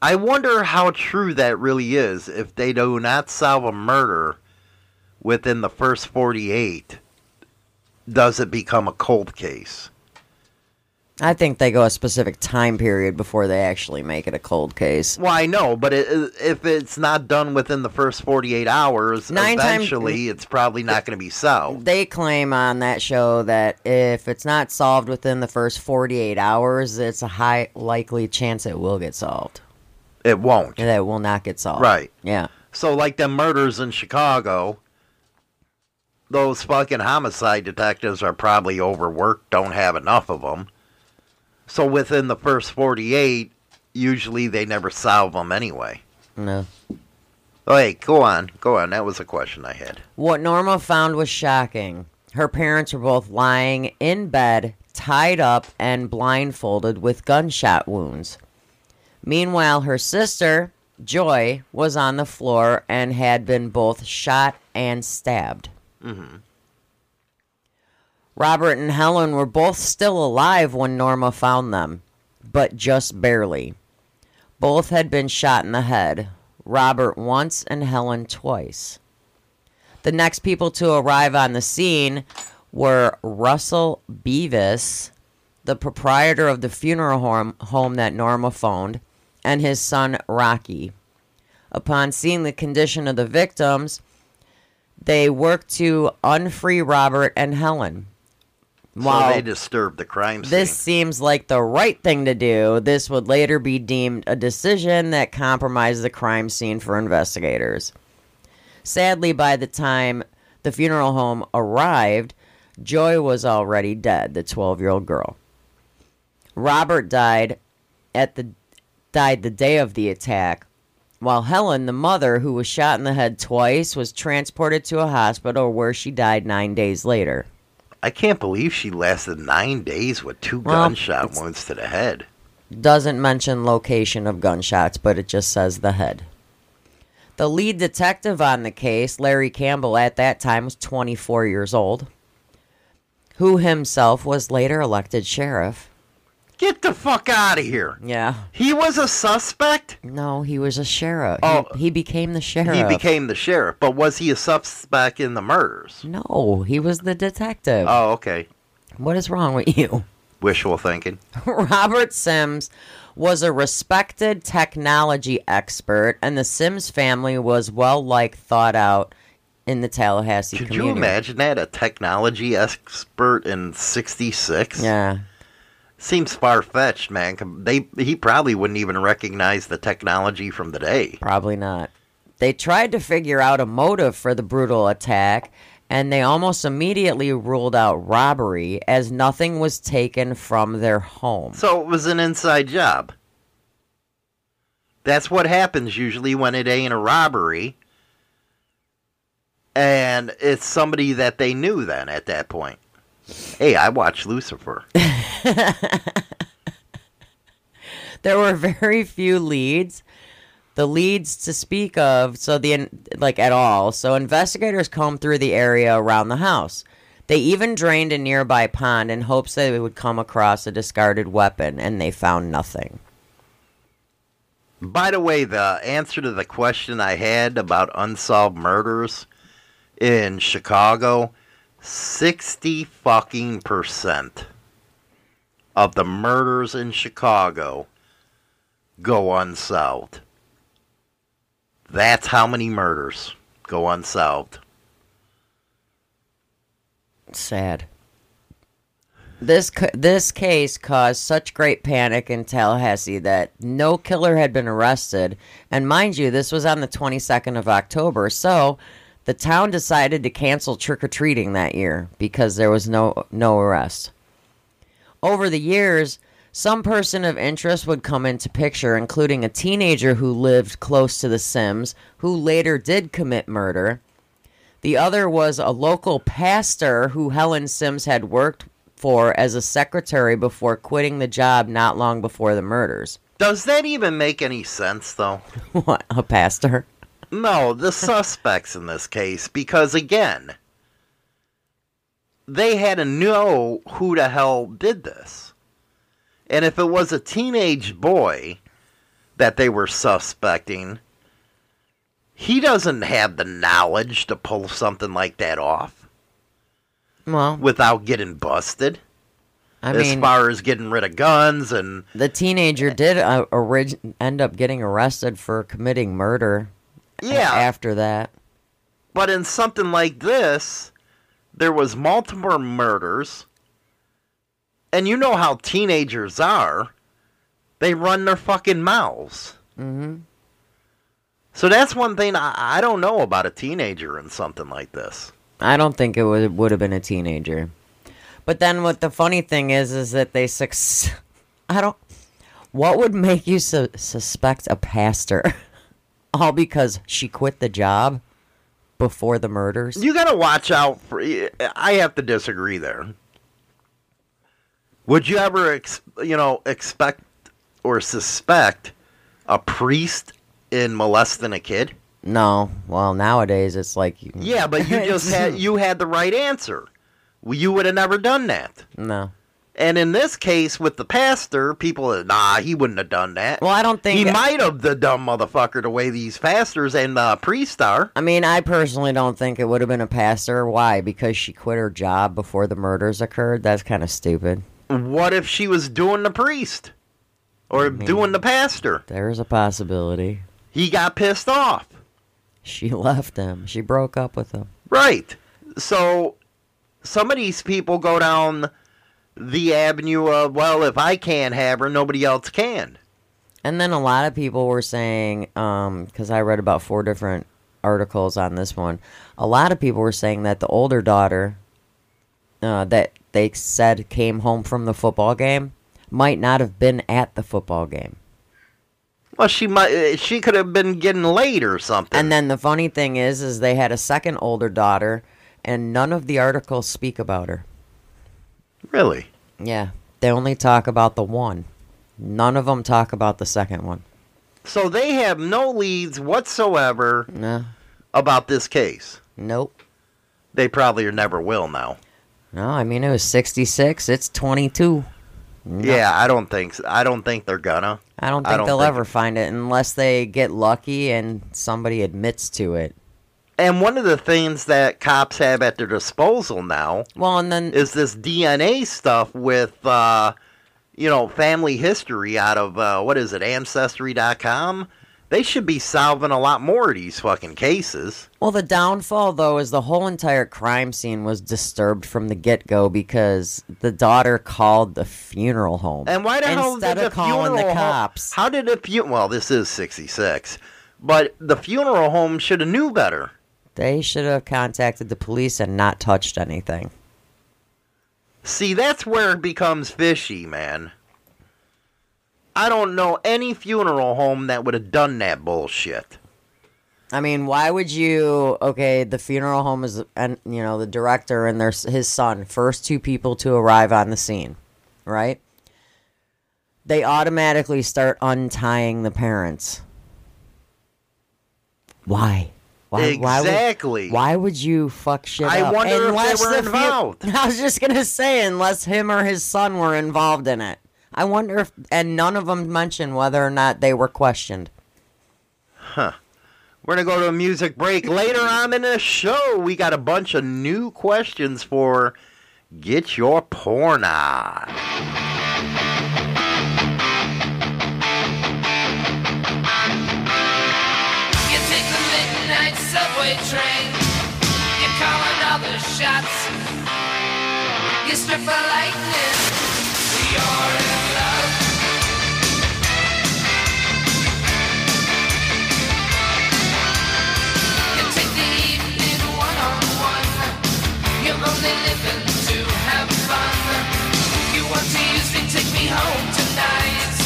I wonder how true that really is. If they do not solve a murder within the first forty eight, does it become a cold case? I think they go a specific time period before they actually make it a cold case. Well, I know, but it, if it's not done within the first 48 hours, Nine eventually it's probably not going to be solved. They claim on that show that if it's not solved within the first 48 hours, it's a high likely chance it will get solved. It won't. That it will not get solved. Right. Yeah. So, like them murders in Chicago, those fucking homicide detectives are probably overworked, don't have enough of them. So, within the first 48, usually they never solve them anyway. No. Oh, hey, go on. Go on. That was a question I had. What Norma found was shocking. Her parents were both lying in bed, tied up, and blindfolded with gunshot wounds. Meanwhile, her sister, Joy, was on the floor and had been both shot and stabbed. Mm-hmm. Robert and Helen were both still alive when Norma found them, but just barely. Both had been shot in the head, Robert once and Helen twice. The next people to arrive on the scene were Russell Bevis, the proprietor of the funeral home, home that Norma phoned, and his son Rocky. Upon seeing the condition of the victims, they worked to unfree Robert and Helen. So they disturbed the crime scene. This seems like the right thing to do. This would later be deemed a decision that compromised the crime scene for investigators. Sadly, by the time the funeral home arrived, Joy was already dead, the 12-year-old girl. Robert died at the died the day of the attack, while Helen, the mother who was shot in the head twice, was transported to a hospital where she died 9 days later. I can't believe she lasted nine days with two Well, gunshot wounds to the head. doesn't mention location of gunshots, but it just says the head. The lead detective on the case, Larry Campbell, at that time was 24 years old, who himself was later elected sheriff. Get the fuck out of here. Yeah. He was a suspect? No, he was a sheriff. Oh. he, he became the sheriff. He became the sheriff, but was he a suspect in the murders? No, he was the detective. Oh, okay. What is wrong with you? Wishful thinking. Robert Sims was a respected technology expert, and the Sims family was well liked, thought out in the Tallahassee Could community. you imagine that? A technology expert in 66? Yeah. Seems far fetched, man. They He probably wouldn't even recognize the technology from the day. Probably not. They tried to figure out a motive for the brutal attack, and they almost immediately ruled out robbery as nothing was taken from their home. So it was an inside job. That's what happens usually when it ain't a robbery. And it's somebody that they knew then at that point. Hey, I watched Lucifer. there were very few leads. The leads to speak of, so the like at all. So investigators combed through the area around the house. They even drained a nearby pond in hopes that they would come across a discarded weapon, and they found nothing. By the way, the answer to the question I had about unsolved murders in Chicago, 60 fucking percent of the murders in Chicago go unsolved. That's how many murders go unsolved. Sad. This this case caused such great panic in Tallahassee that no killer had been arrested, and mind you, this was on the 22nd of October. So, the town decided to cancel trick or treating that year because there was no no arrest. Over the years, some person of interest would come into picture, including a teenager who lived close to the Sims, who later did commit murder. The other was a local pastor who Helen Sims had worked for as a secretary before quitting the job not long before the murders. Does that even make any sense, though? what, a pastor? No, the suspects in this case, because again, they had to know who the hell did this. And if it was a teenage boy that they were suspecting, he doesn't have the knowledge to pull something like that off Well, without getting busted. I as mean, far as getting rid of guns and the teenager did uh, orig- end up getting arrested for committing murder. Yeah, After that, But in something like this, there was multiple murders. And you know how teenagers are. They run their fucking mouths. hmm So that's one thing I, I don't know about a teenager in something like this. I don't think it would would have been a teenager. But then what the funny thing is is that they suc I don't what would make you su- suspect a pastor all because she quit the job before the murders? You gotta watch out for. I have to disagree there. Would you ever, ex, you know, expect or suspect a priest in molesting a kid? No. Well, nowadays it's like you, Yeah, but you just had you had the right answer. You would have never done that. no. And in this case, with the pastor, people, nah, he wouldn't have done that. Well, I don't think he might have the dumb motherfucker the way these pastors and uh, priest are. I mean, I personally don't think it would have been a pastor. Why? Because she quit her job before the murders occurred. That's kind of stupid. What if she was doing the priest or doing the pastor? There's a possibility. He got pissed off. She left him. She broke up with him. Right. So some of these people go down the avenue of, well, if I can't have her, nobody else can. And then a lot of people were saying, because I read about four different articles on this one, a lot of people were saying that the older daughter uh, that they said came home from the football game might not have been at the football game. Well, she might. uh, She could have been getting late or something. And then the funny thing is, is they had a second older daughter, and none of the articles speak about her. Really, Yeah, they only talk about the one. None of them talk about the second one. so they have no leads whatsoever No, about this case. nope. They probably never will now. No, I mean it was sixty six. It's twenty two. Yeah, I don't think. So. I don't think they're gonna. I don't I think don't they'll think ever it- find it unless they get lucky and somebody admits to it. And one of the things that cops have at their disposal now Well, and then is this DNA stuff with, uh, you know, family history out of uh, what is it, Ancestry.com. They should be solving a lot more of these fucking cases. well, the downfall though is the whole entire crime scene was disturbed from the get go because the daughter called the funeral home. And why the hell instead did of the calling funeral the home- How did the fu- Well, this is sixty six, but the funeral home should have knew better. They should have contacted the police and not touched anything. See, that's where it becomes fishy, man. I don't know any funeral home that would have done that bullshit. I mean, why would you? Okay, the funeral home is, and you know, the director and their his son, first two people to arrive on the scene, right? They automatically start untying the parents. Why? Why? Why Exactly. would, why would you fuck shit I up? wonder if they were involved. I was just gonna say, unless him or his son were involved in it. I wonder if, and none of them mentioned whether or not they were questioned. Huh. We're going to go to a music break. Later on in the show, we got a bunch of new questions for Get Your Porn On. You strip a lightning. You're in love. You take the evening one on one. You're only living to have fun. You want to take me home tonight.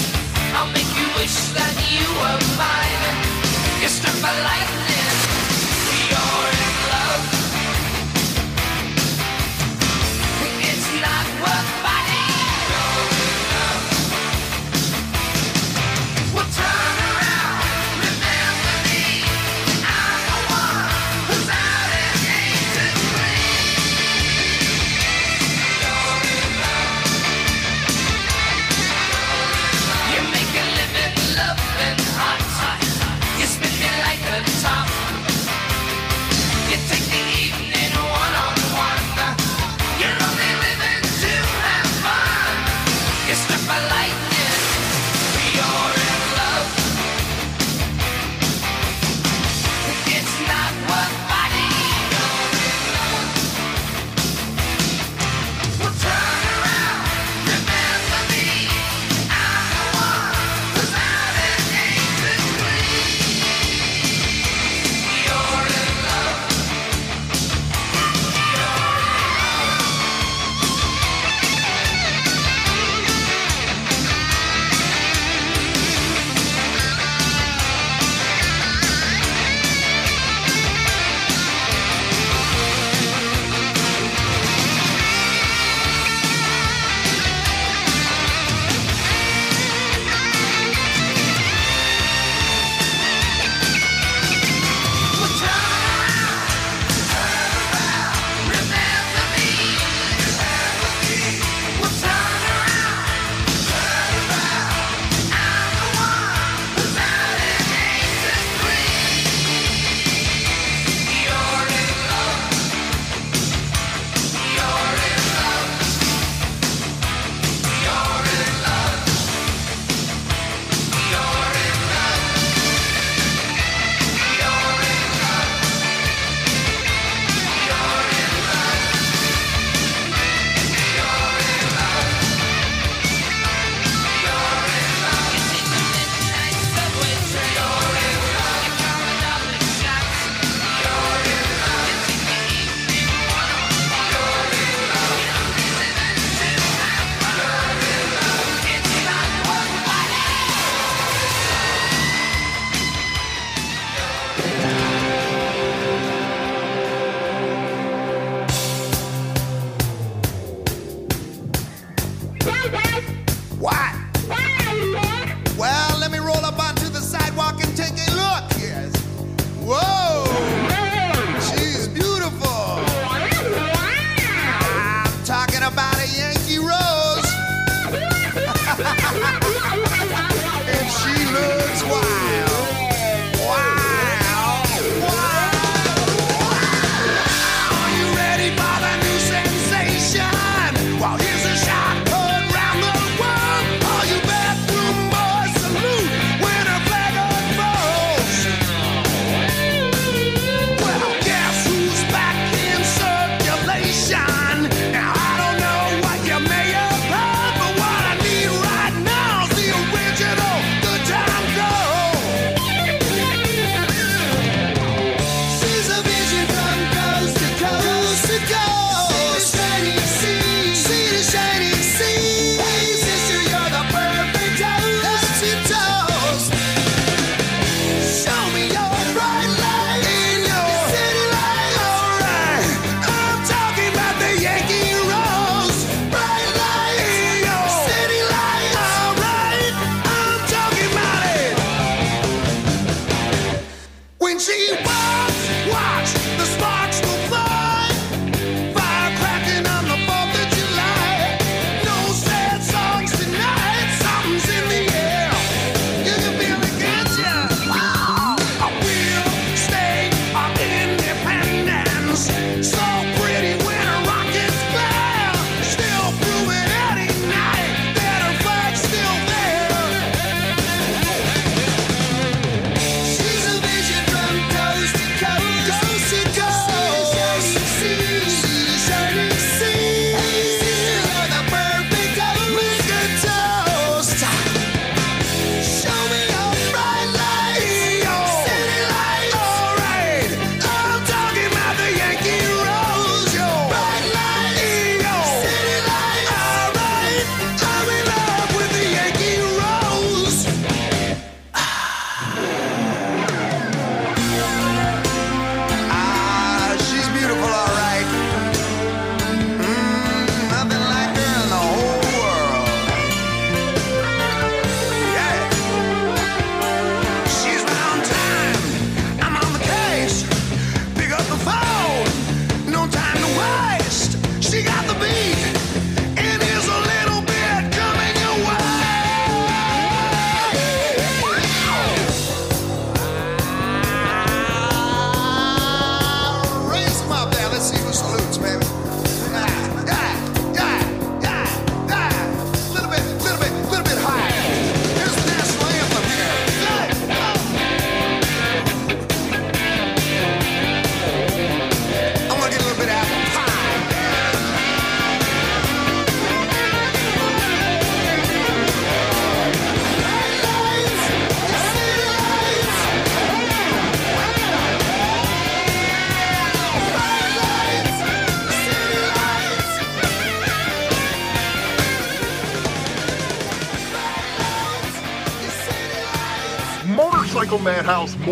I'll make you wish that you were mine. You're struck lightning.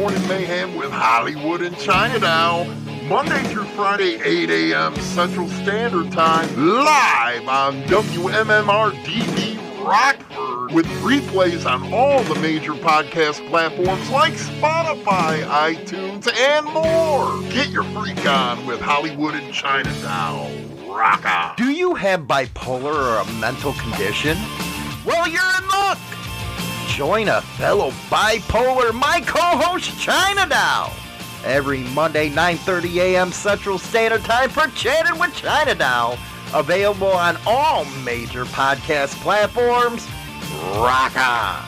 Morning Mayhem with Hollywood and China Doll. Monday through Friday, 8 a.m. Central Standard Time, live on WMMR TV Rockford, with replays on all the major podcast platforms like Spotify, iTunes, and more. Get your freak on with Hollywood and China Doll. Rock on. Do you have bipolar or a mental condition? Well, you're in luck. Join a fellow bipolar, my co-host China Doll, every Monday 9:30 a.m. Central Standard Time for Chatting with China Doll. Available on all major podcast platforms. Rock on.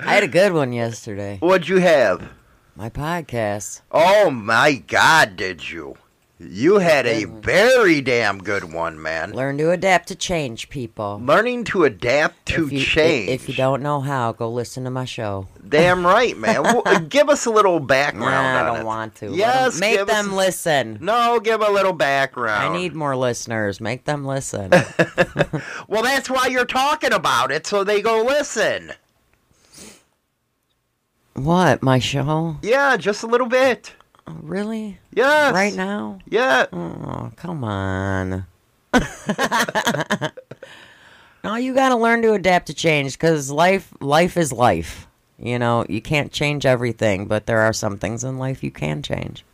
I had a good one yesterday. What'd you have? My podcast. Oh my God, did you? You had a very damn good one, man. Learn to adapt to change, people. Learning to adapt to if you, change. If you don't know how, go listen to my show. Damn right, man. Well, give us a little background. Nah, I don't it. want to. Yes, make them us- listen. No, give a little background. I need more listeners. Make them listen. Well, that's why you're talking about it, so they go listen. what? My show? Yeah, just a little bit. Oh, really? Yes. Right now? Yeah. Oh, come on. no, you got to learn to adapt to change because life, life is life. You know, you can't change everything, but there are some things in life you can change.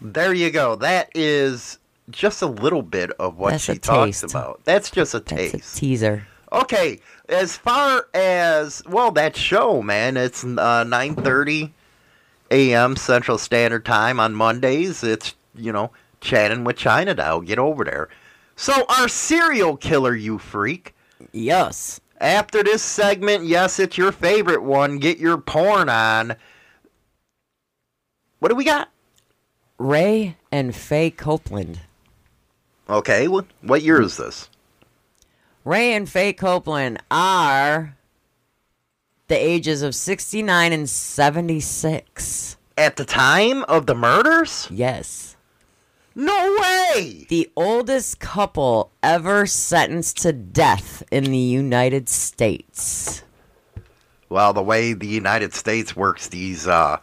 There you go. That is just a little bit of what That's she talks taste. about. That's just a That's taste. a teaser. Okay, as far as well, that show, man, it's uh, nine thirty a.m. Central Standard Time on Mondays. It's you know chatting with China Doll. Get over there. So our serial killer, you freak. Yes. After this segment, yes, it's your favorite one. Get your porn on. What do we got? Ray and Faye Copeland. Okay, what, what year is this? Ray and Faye Copeland are the ages of 69 and 76. At the time of the murders? Yes. No way! The oldest couple ever sentenced to death in the United States. Well, the way the United States works these uh,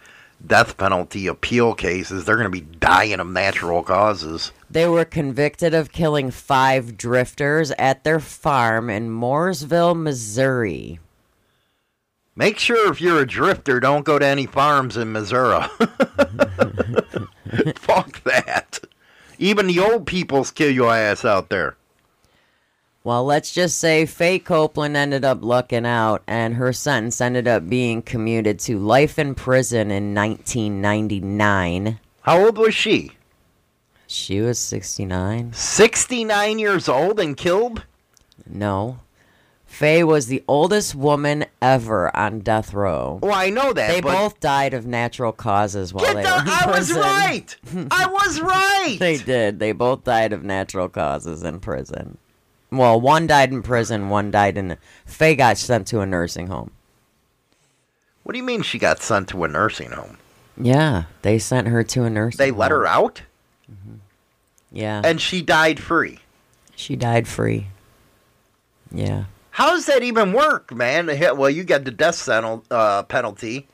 death penalty appeal cases, they're going to be dying of natural causes. They were convicted of killing five drifters at their farm in Mooresville, Missouri. Make sure if you're a drifter, don't go to any farms in Missouri. Fuck that. Even the old peoples kill your ass out there. Well, let's just say Faye Copeland ended up lucking out, and her sentence ended up being commuted to life in prison in 1999. How old was she? She was 69. 69 years old and killed? No. Faye was the oldest woman ever on death row. Well, I know that. They both died of natural causes while they the- were in I was prison. right! I was right! They did. They both died of natural causes in prison. Well, one died in prison, one died in. Faye got sent to a nursing home. What do you mean she got sent to a nursing home? Yeah, they sent her to a nursing They let home. her out? Mm-hmm. Yeah. And she died free. She died free. Yeah. How does that even work, man? Well, you get the death uh, penalty.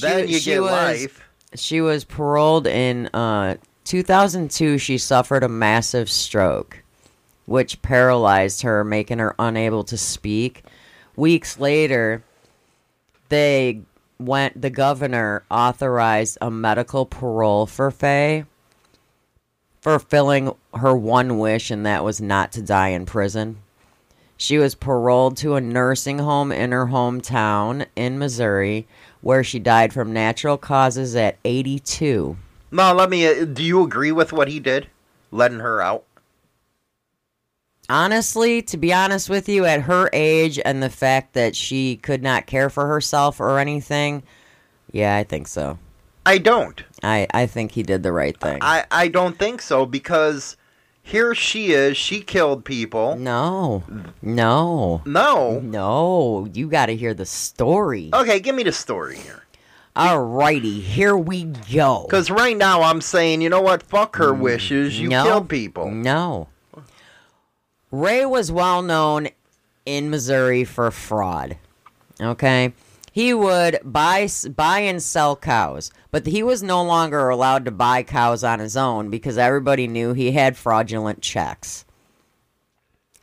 then She- you get was- life. She was paroled in uh, 2002. She suffered a massive stroke, which paralyzed her, making her unable to speak. Weeks later, they went. The governor authorized a medical parole for Faye, fulfilling her one wish, and that was not to die in prison. She was paroled to a nursing home in her hometown in Missouri, where she died from natural causes at 82. No, let me. Uh, do you agree with what he did, letting her out? Honestly, to be honest with you, at her age and the fact that she could not care for herself or anything, yeah, I think so. I don't. I, I think he did the right thing. I I don't think so because here she is. She killed people. no, no, No. no. You got to hear the story. Okay, give me the story here. Alrighty, here we go. Because right now I'm saying, you know what? Fuck her wishes. You Mm, no. killed people. No. Ray was well known in Missouri for fraud. Okay? He would buy buy and sell cows, but he was no longer allowed to buy cows on his own because everybody knew he had fraudulent checks.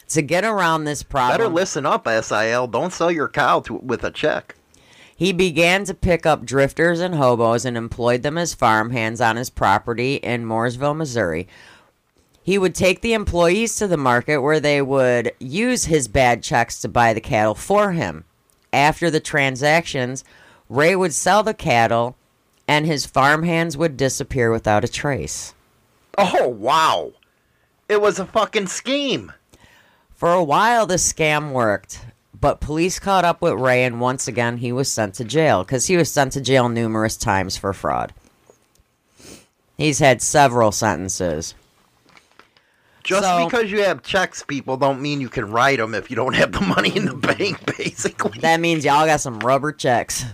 To get around this problem, Better listen up, SIL. Don't sell your cow to, with a check. He began to pick up drifters and hobos and employed them as farmhands on his property in Mooresville, Missouri. He would take the employees to the market where they would use his bad checks to buy the cattle for him. After the transactions, Ray would sell the cattle and his farmhands would disappear without a trace. Oh, wow. It was a fucking scheme. For a while, the scam worked, but police caught up with Ray, and once again, he was sent to jail because he was sent to jail numerous times for fraud. He's had several sentences. Just So- because you have checks, people, don't mean you can write them if you don't have the money in the bank, basically. That means y'all got some rubber checks.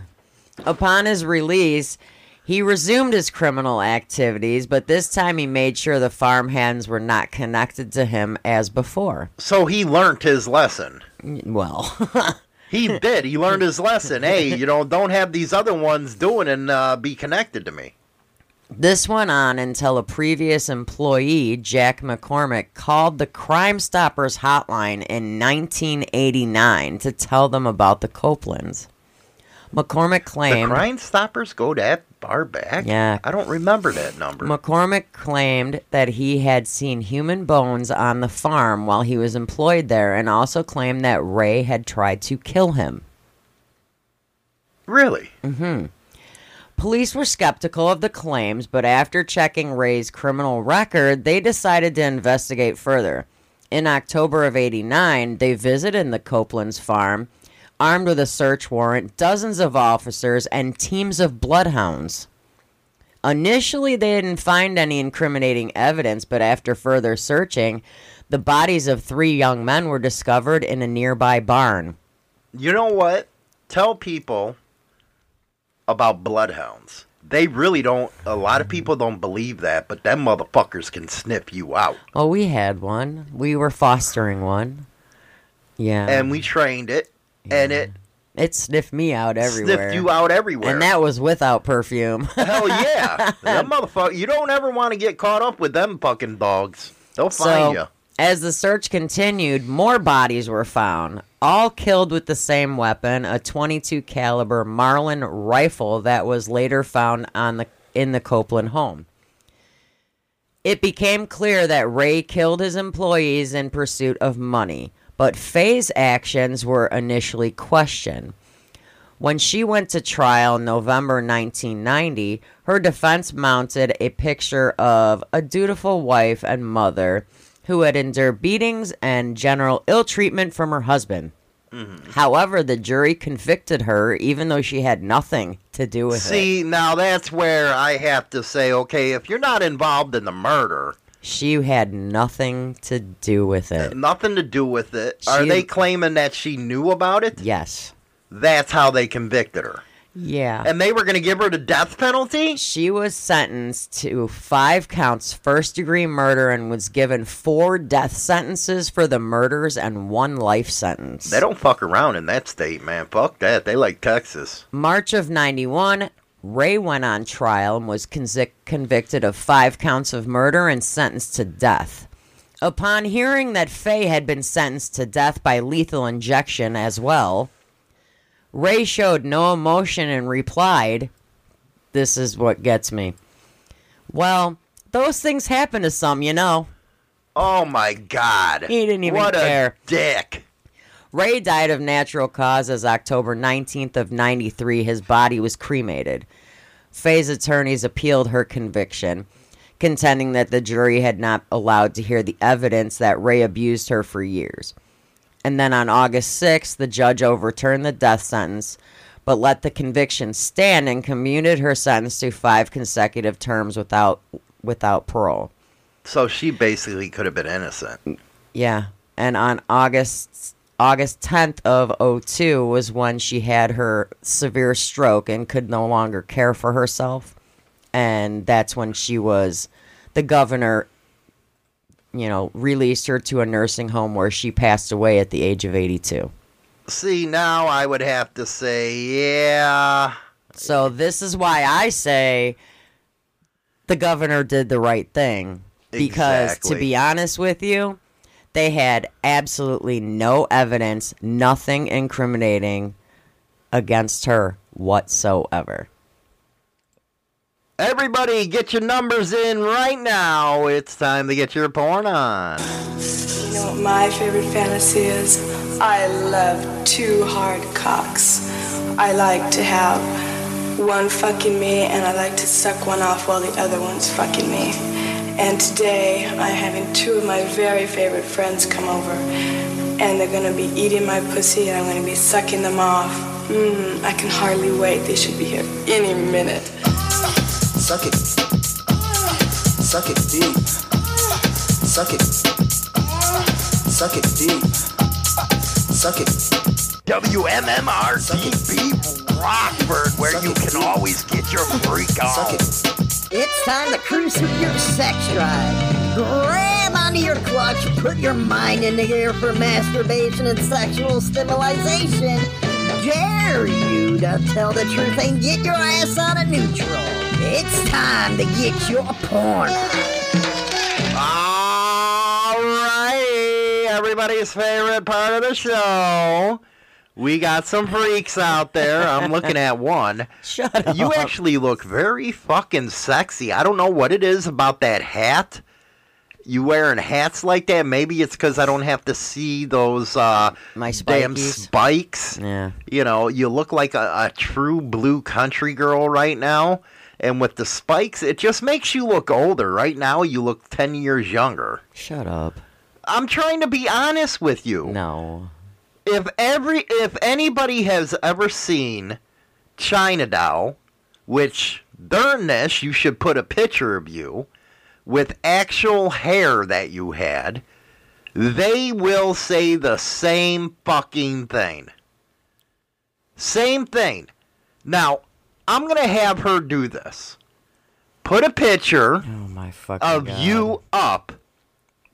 Upon his release, he resumed his criminal activities, but this time he made sure the farmhands were not connected to him as before. So he learned his lesson. Well, He did. He learned his lesson. Hey, you know, don't have these other ones doing and uh, be connected to me. This went on until a previous employee, Jack McCormick, called the Crime Stoppers hotline in 1989 to tell them about the Copelands. McCormick claimed. The Crime Stoppers go that far back? Yeah. I don't remember that number. McCormick claimed that he had seen human bones on the farm while he was employed there and also claimed that Ray had tried to kill him. really? Mm-hmm. Police were skeptical of the claims, but after checking Ray's criminal record, they decided to investigate further. In October of 89, they visited the Copeland's farm, armed with a search warrant, dozens of officers, and teams of bloodhounds. Initially, they didn't find any incriminating evidence, but after further searching, the bodies of three young men were discovered in a nearby barn. You know what? Tell people about bloodhounds. They really don't. A lot of people don't believe that, but them motherfuckers can sniff you out. Oh, we had one. We were fostering one. Yeah. And we trained it, and it It sniffed me out everywhere. sniffed you out everywhere. And that was without perfume. Hell yeah. them motherfucker. You don't ever want to get caught up with them fucking dogs. They'll find you. As the search continued, more bodies were found, all killed with the same weapon, a 22 caliber Marlin rifle that was later found on the in the Copeland home. It became clear that Ray killed his employees in pursuit of money, but Faye's actions were initially questioned. When she went to trial in November 1990, her defense mounted a picture of a dutiful wife and mother who had endured beatings and general ill treatment from her husband. Mm-hmm. However, the jury convicted her even though she had nothing to do with it. See, now that's where I have to say, okay, if you're not involved in the murder, She had nothing to do with it. nothing to do with it, are She- they claiming that she knew about it? Yes. That's how they convicted her. Yeah. And they were going to give her the death penalty? She was sentenced to five counts first degree murder and was given four death sentences for the murders and one life sentence. They don't fuck around in that state, man. Fuck that. They like Texas. March of 91, Ray went on trial and was convic- convicted of five counts of murder and sentenced to death. Upon hearing that Faye had been sentenced to death by lethal injection as well, Ray showed no emotion and replied, This is what gets me. Well, those things happen to some, you know. Oh my god. He didn't even what care. a dick. Ray died of natural causes October 19th of 93. His body was cremated. Faye's attorneys appealed her conviction, contending that the jury had not allowed to hear the evidence that Ray abused her for years. And then on August 6th, the judge overturned the death sentence, but let the conviction stand and commuted her sentence to five consecutive terms without without parole. So she basically could have been innocent. Yeah. And on August August 10th of 02 was when she had her severe stroke and could no longer care for herself. And that's when she was the governor you know, released her to a nursing home where she passed away at the age of 82. See, now I would have to say, yeah. So this is why I say the governor did the right thing. Because to be honest with you, they had absolutely no evidence, nothing incriminating against her whatsoever. Everybody, get your numbers in right now. It's time to get your porn on. You know what my favorite fantasy is? I love two hard cocks. I like to have one fucking me and I like to suck one off while the other one's fucking me. And today I'm having two of my very favorite friends come over and they're gonna be eating my pussy and I'm gonna be sucking them off. Mmm, I can hardly wait. They should be here any minute. Suck it. Suck it deep. Suck it. Suck it deep. Suck it. WMMRDB Rockford, where you can always get your freak on. It's time to cruise through your sex drive. Grab onto your clutch, put your mind in the air for masturbation and sexual stimulation. Dare you to tell the truth and get your ass out of neutral. It's time to get your porn. All right, everybody's favorite part of the show. We got some freaks out there. I'm looking at one. Shut up. You actually look very fucking sexy. I don't know what it is about that hat. You wearing hats like that? Maybe it's because I don't have to see those uh, My damn spikes. Yeah. You know, you look like a, a true blue country girl right now. And with the spikes, it just makes you look older. Right now, you look 10 years younger. Shut up. I'm trying to be honest with you. No. If every if anybody has ever seen China Doll, which during this you should put a picture of you with actual hair that you had, they will say the same fucking thing. Same thing. Now, I'm gonna have her do this. Put a picture Oh of God. you up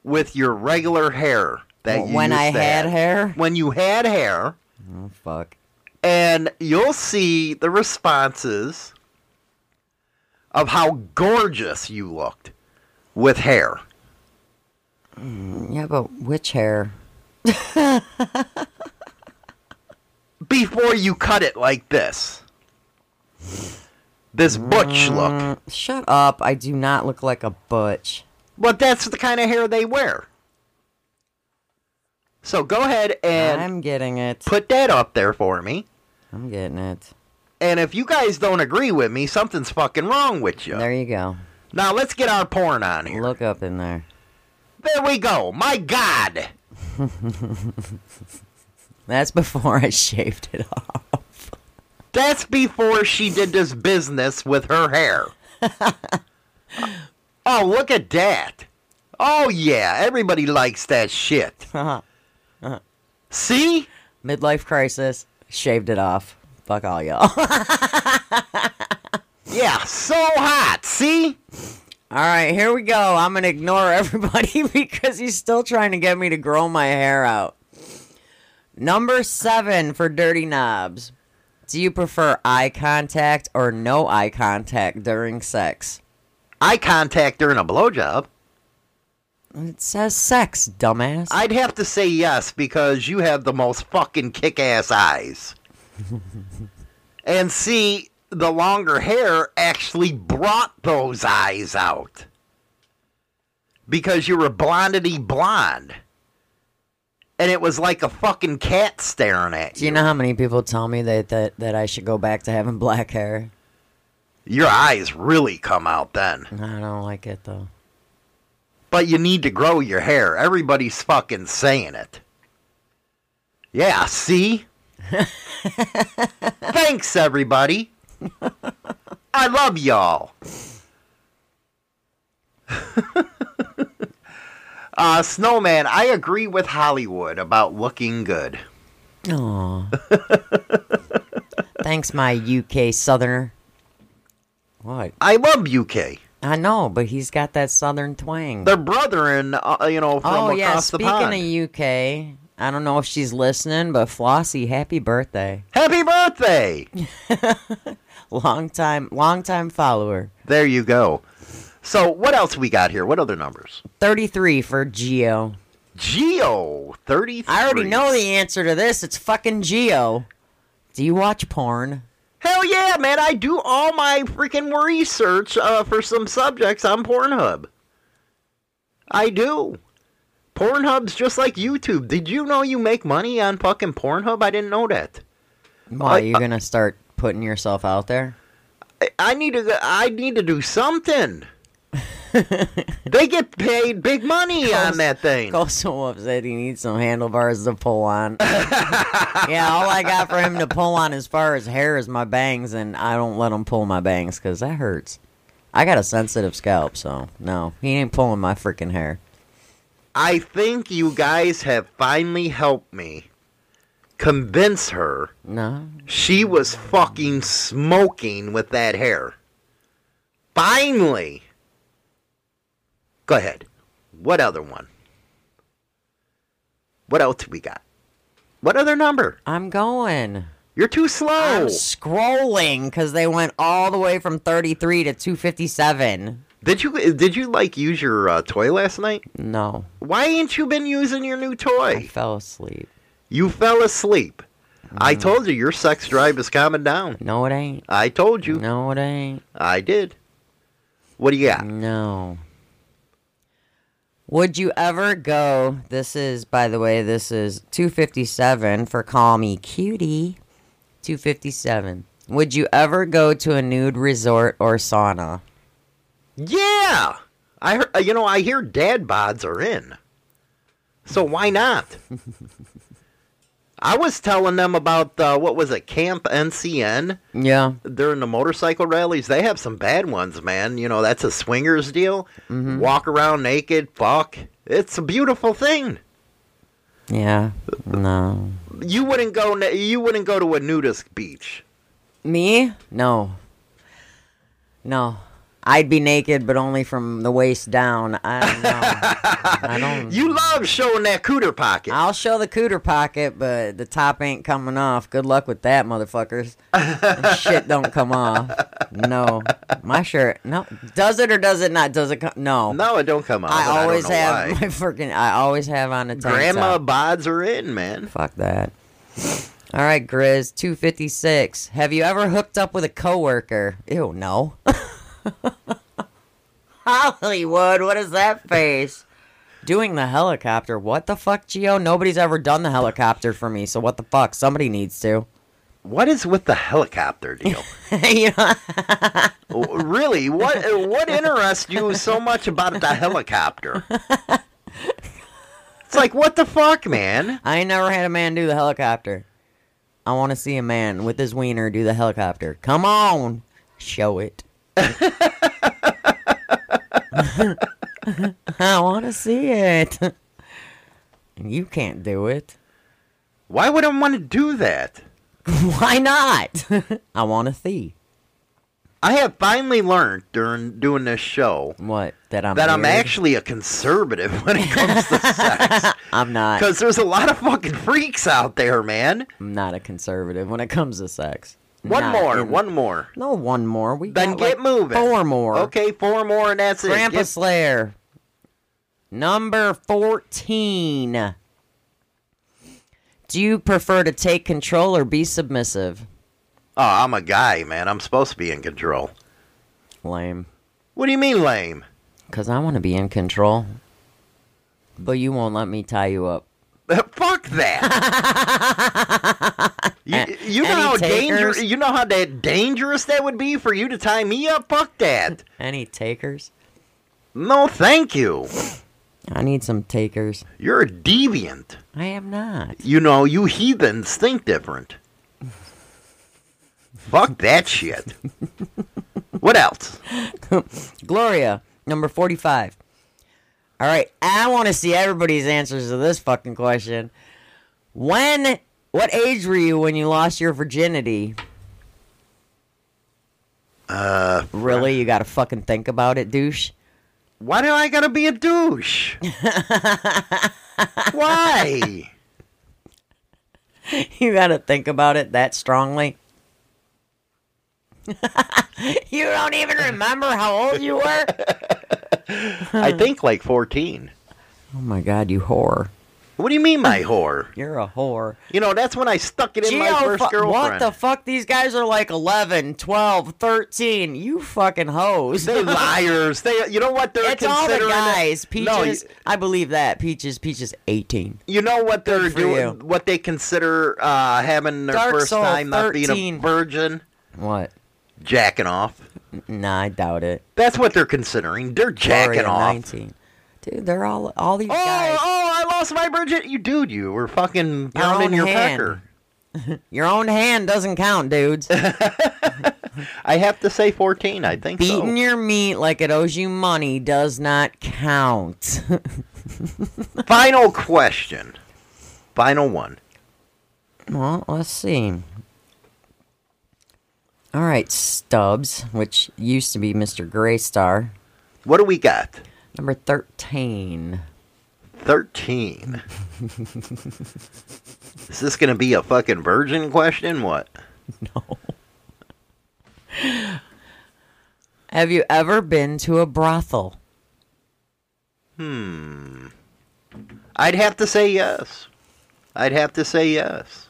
with your regular hair that you when I had hair? When you had hair, Oh fuck. and you'll see the responses of how gorgeous you looked with hair. Yeah, but which hair? Before you cut it like this. This butch look. Mm, Shut up. I do not look like a butch. But that's the kind of hair they wear. So go ahead and I'm getting it. put that up there for me. I'm getting it. And if you guys don't agree with me, something's fucking wrong with you. There you go. Now let's get our porn on here. Look up in there. There we go. My God. That's before I shaved it off. That's before she did this business with her hair. oh, look at that. Oh, yeah. Everybody likes that shit. Uh-huh. Uh-huh. See? Midlife crisis. Shaved it off. Fuck all y'all. Yeah, so hot. See? All right, here we go. I'm going to ignore everybody because he's still trying to get me to grow my hair out. Number seven for Dirty Knobs. Do you prefer eye contact or no eye contact during sex? Eye contact during a blowjob. It says sex, dumbass. I'd have to say yes because you have the most fucking kick ass eyes. and see, the longer hair actually brought those eyes out. Because you were blondity blonde. And it was like a fucking cat staring at you. Do you know how many people tell me that, that, that I should go back to having black hair? Your eyes really come out then. I don't like it though. But you need to grow your hair. Everybody's fucking saying it. Yeah, see? Thanks, everybody. I love y'all. uh, Snowman, I agree with Hollywood about looking good. Aw. Thanks, my UK southerner. What? I love UK. I know, but he's got that southern twang. Their brother in, uh, you know, from oh across yeah, the speaking of UK, I don't know if she's listening, but Flossie, happy birthday. Happy birthday! long time long time follower. There you go. So what else we got here? What other numbers? 33 for Geo. Geo, 33. I already know the answer to this. It's fucking Geo. Do you watch porn? Hell yeah, man! I do all my freaking research uh, for some subjects on Pornhub. I do. Pornhub's just like YouTube. Did you know you make money on fucking Pornhub? I didn't know that. Why, are you going to start putting yourself out there? I- I need to. I need to do something. they get paid big money on that thing. so upset he needs some handlebars to pull on. yeah, all I got for him to pull on as far as hair is my bangs, and I don't let him pull my bangs because that hurts. I got a sensitive scalp, so no, he ain't pulling my freaking hair. I think you guys have finally helped me convince her No, she was fucking smoking with that hair. Finally. Go ahead. What other one? What else we got? What other number? I'm going. You're too slow. I'm scrolling because they went all the way from 33 to 257. Did you did you like use your uh, toy last night? No, Why ain't you been using your new toy? I fell asleep. You fell asleep. I Mm. told you your sex drive is calming down. No, it ain't. I told you. No, it ain't. I did. What do you got? No. Would you ever go? This is, by the way, this is 257 for Call Me Cutie. 257. Would you ever go to a nude resort or sauna? Yeah, I heard. You know, I hear dad bods are in. So why not? I was telling them about uh, what was it, Camp NCN Yeah. during the motorcycle rallies. They have some bad ones, man. You know, that's a swingers deal. Walk around naked, fuck. It's a beautiful thing. Yeah. No. You wouldn't go. You wouldn't go to a nudist beach. Me? No. No. I'd be naked, but only from the waist down. I don't know. I don't. You love showing that cooter pocket. I'll show the cooter pocket, but the top ain't coming off. Good luck with that, motherfuckers. Shit don't come off. No, my shirt. No, does it or does it not? Does it come? No. No, it don't come off. I always know have why. my freaking. I always have on a tank Grandma top. bods are in, man. Fuck that. All right, Grizz, two fifty six. Have you ever hooked up with a coworker? Ew, no. Hollywood, what is that face? Doing the helicopter. What the fuck, Geo? Nobody's ever done the helicopter for me, so what the fuck? Somebody needs to. What is with the helicopter deal? you know, W- really, what what interests you so much about the helicopter? It's like what the fuck, man? I ain't never had a man do the helicopter. I want to see a man with his wiener do the helicopter. Come on, show it. I want to see it. And you can't do it. Why would I want to do that? Why not? I want to see. I have finally learned during doing this show What? That I'm that I'm actually a conservative when it comes to sex. I'm not. Because there's a lot of fucking freaks out there, man. I'm not a conservative when it comes to sex. One Not more, in- one more. No, one more. We Then got, get like, moving. Four more. Okay, four more, and that's it. Grandpa Get- Slayer. Number 14. Do you prefer to take control or be submissive? oh, I'm a guy, man. I'm supposed to be in control. Lame. What do you mean, lame? Because I want to be in control. But you won't let me tie you up. Fuck that. you, you know how dangerous. You know how that dangerous that would be for you to tie me up. Fuck that. Any takers? No, thank you. I need some takers. You're a deviant. I am not. You know, you heathens think different. Fuck that shit. what else? Gloria, number 45. All right, I want to see everybody's answers to this fucking question. When, what age were you when you lost your virginity? Uh, Really? You got to fucking think about it, douche. why do I gotta be a douche? why? You got to think about it that strongly. you don't even remember how old you were? I think like 14. Oh my god, you whore. What do you mean, my whore? You're a whore. You know, that's when I stuck it in my first fu- girlfriend. what the fuck? These guys are like 11, 12, 13. You fucking hoes. They're liars. They, you know what they're It's all the guys. Peaches, No, you, I believe that. Peaches, Peaches, 18. you know what they're doing? you. What they consider uh, having their Dark first Soul, time not being a 13. virgin, What? jacking off. Nah, I doubt it. That's what they're considering. They're jacking Gloria, off. 19. Dude, they're all all these Oh, guys. oh! I lost my Bridget. You dude, you were fucking Your pounding your hand. pecker. Your own hand doesn't count, dudes. I have to say 14. I think so. Beating your meat like it owes you money does not count. Final question. Final one. well, let's see. All right, Stubbs, which used to be Mr. Graystar, What do we got? number 13. 13. Is this going to be a fucking virgin question? What? No. Have you ever been to a brothel? Hmm. I'd have to say yes. I'd have to say yes.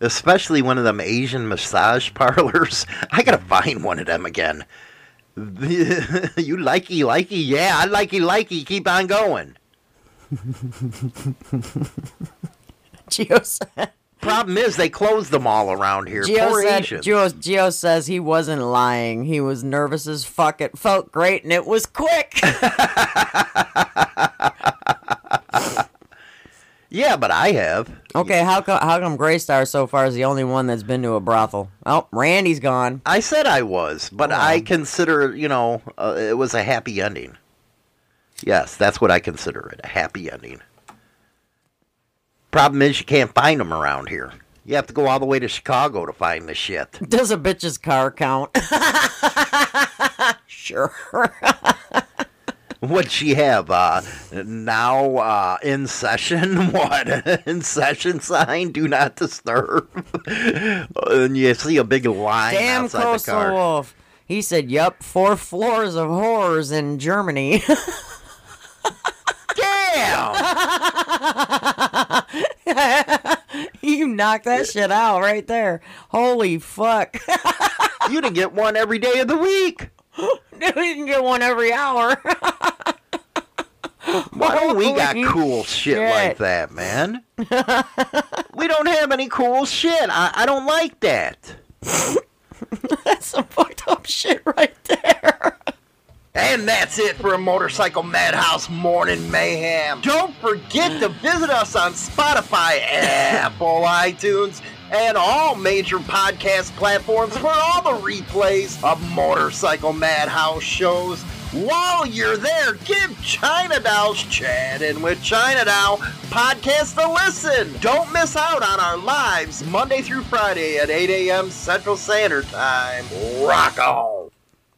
Especially one of them Asian massage parlors. I gotta find one of them again. you likey likey? Yeah, I likey likey. Keep on going. Geo said, Problem is, they closed them all around here. Geo, Poor said Asians. Geo, Geo says he wasn't lying. He was nervous as fuck. It felt great and it was quick. Yeah, but I have. okay, how come how come Graystar so far is the only one that's been to a brothel? Oh, Randy's gone. I said I was, but I consider, you know, uh, it was a happy ending. Yes, that's what I consider it a happy ending. Problem is, you can't find them around here. You have to go all the way to Chicago to find the shit. Does a bitch's car count? sure. What'd she have? Uh, now uh, in session? What? in session sign? Do not disturb. and you see a big line Damn outside the car. Wolf. He said, Yep, four floors of horrors in Germany." Damn! you knocked that shit out right there. Holy fuck! you didn't get one every day of the week. Dude, you can get one every hour. Why don't we got cool shit, like that, man? we don't have any cool shit. I, I don't like that. That's some fucked up shit right there. And that's it for a Motorcycle Madhouse Morning Mayhem. Don't forget to visit us on Spotify, Apple, iTunes, and all major podcast platforms for all the replays of Motorcycle Madhouse shows. While you're there, give China Doll's Chatting with China Doll podcast a listen. Don't miss out on our lives Monday through Friday at 8 a.m. Central Standard Time. Rock on.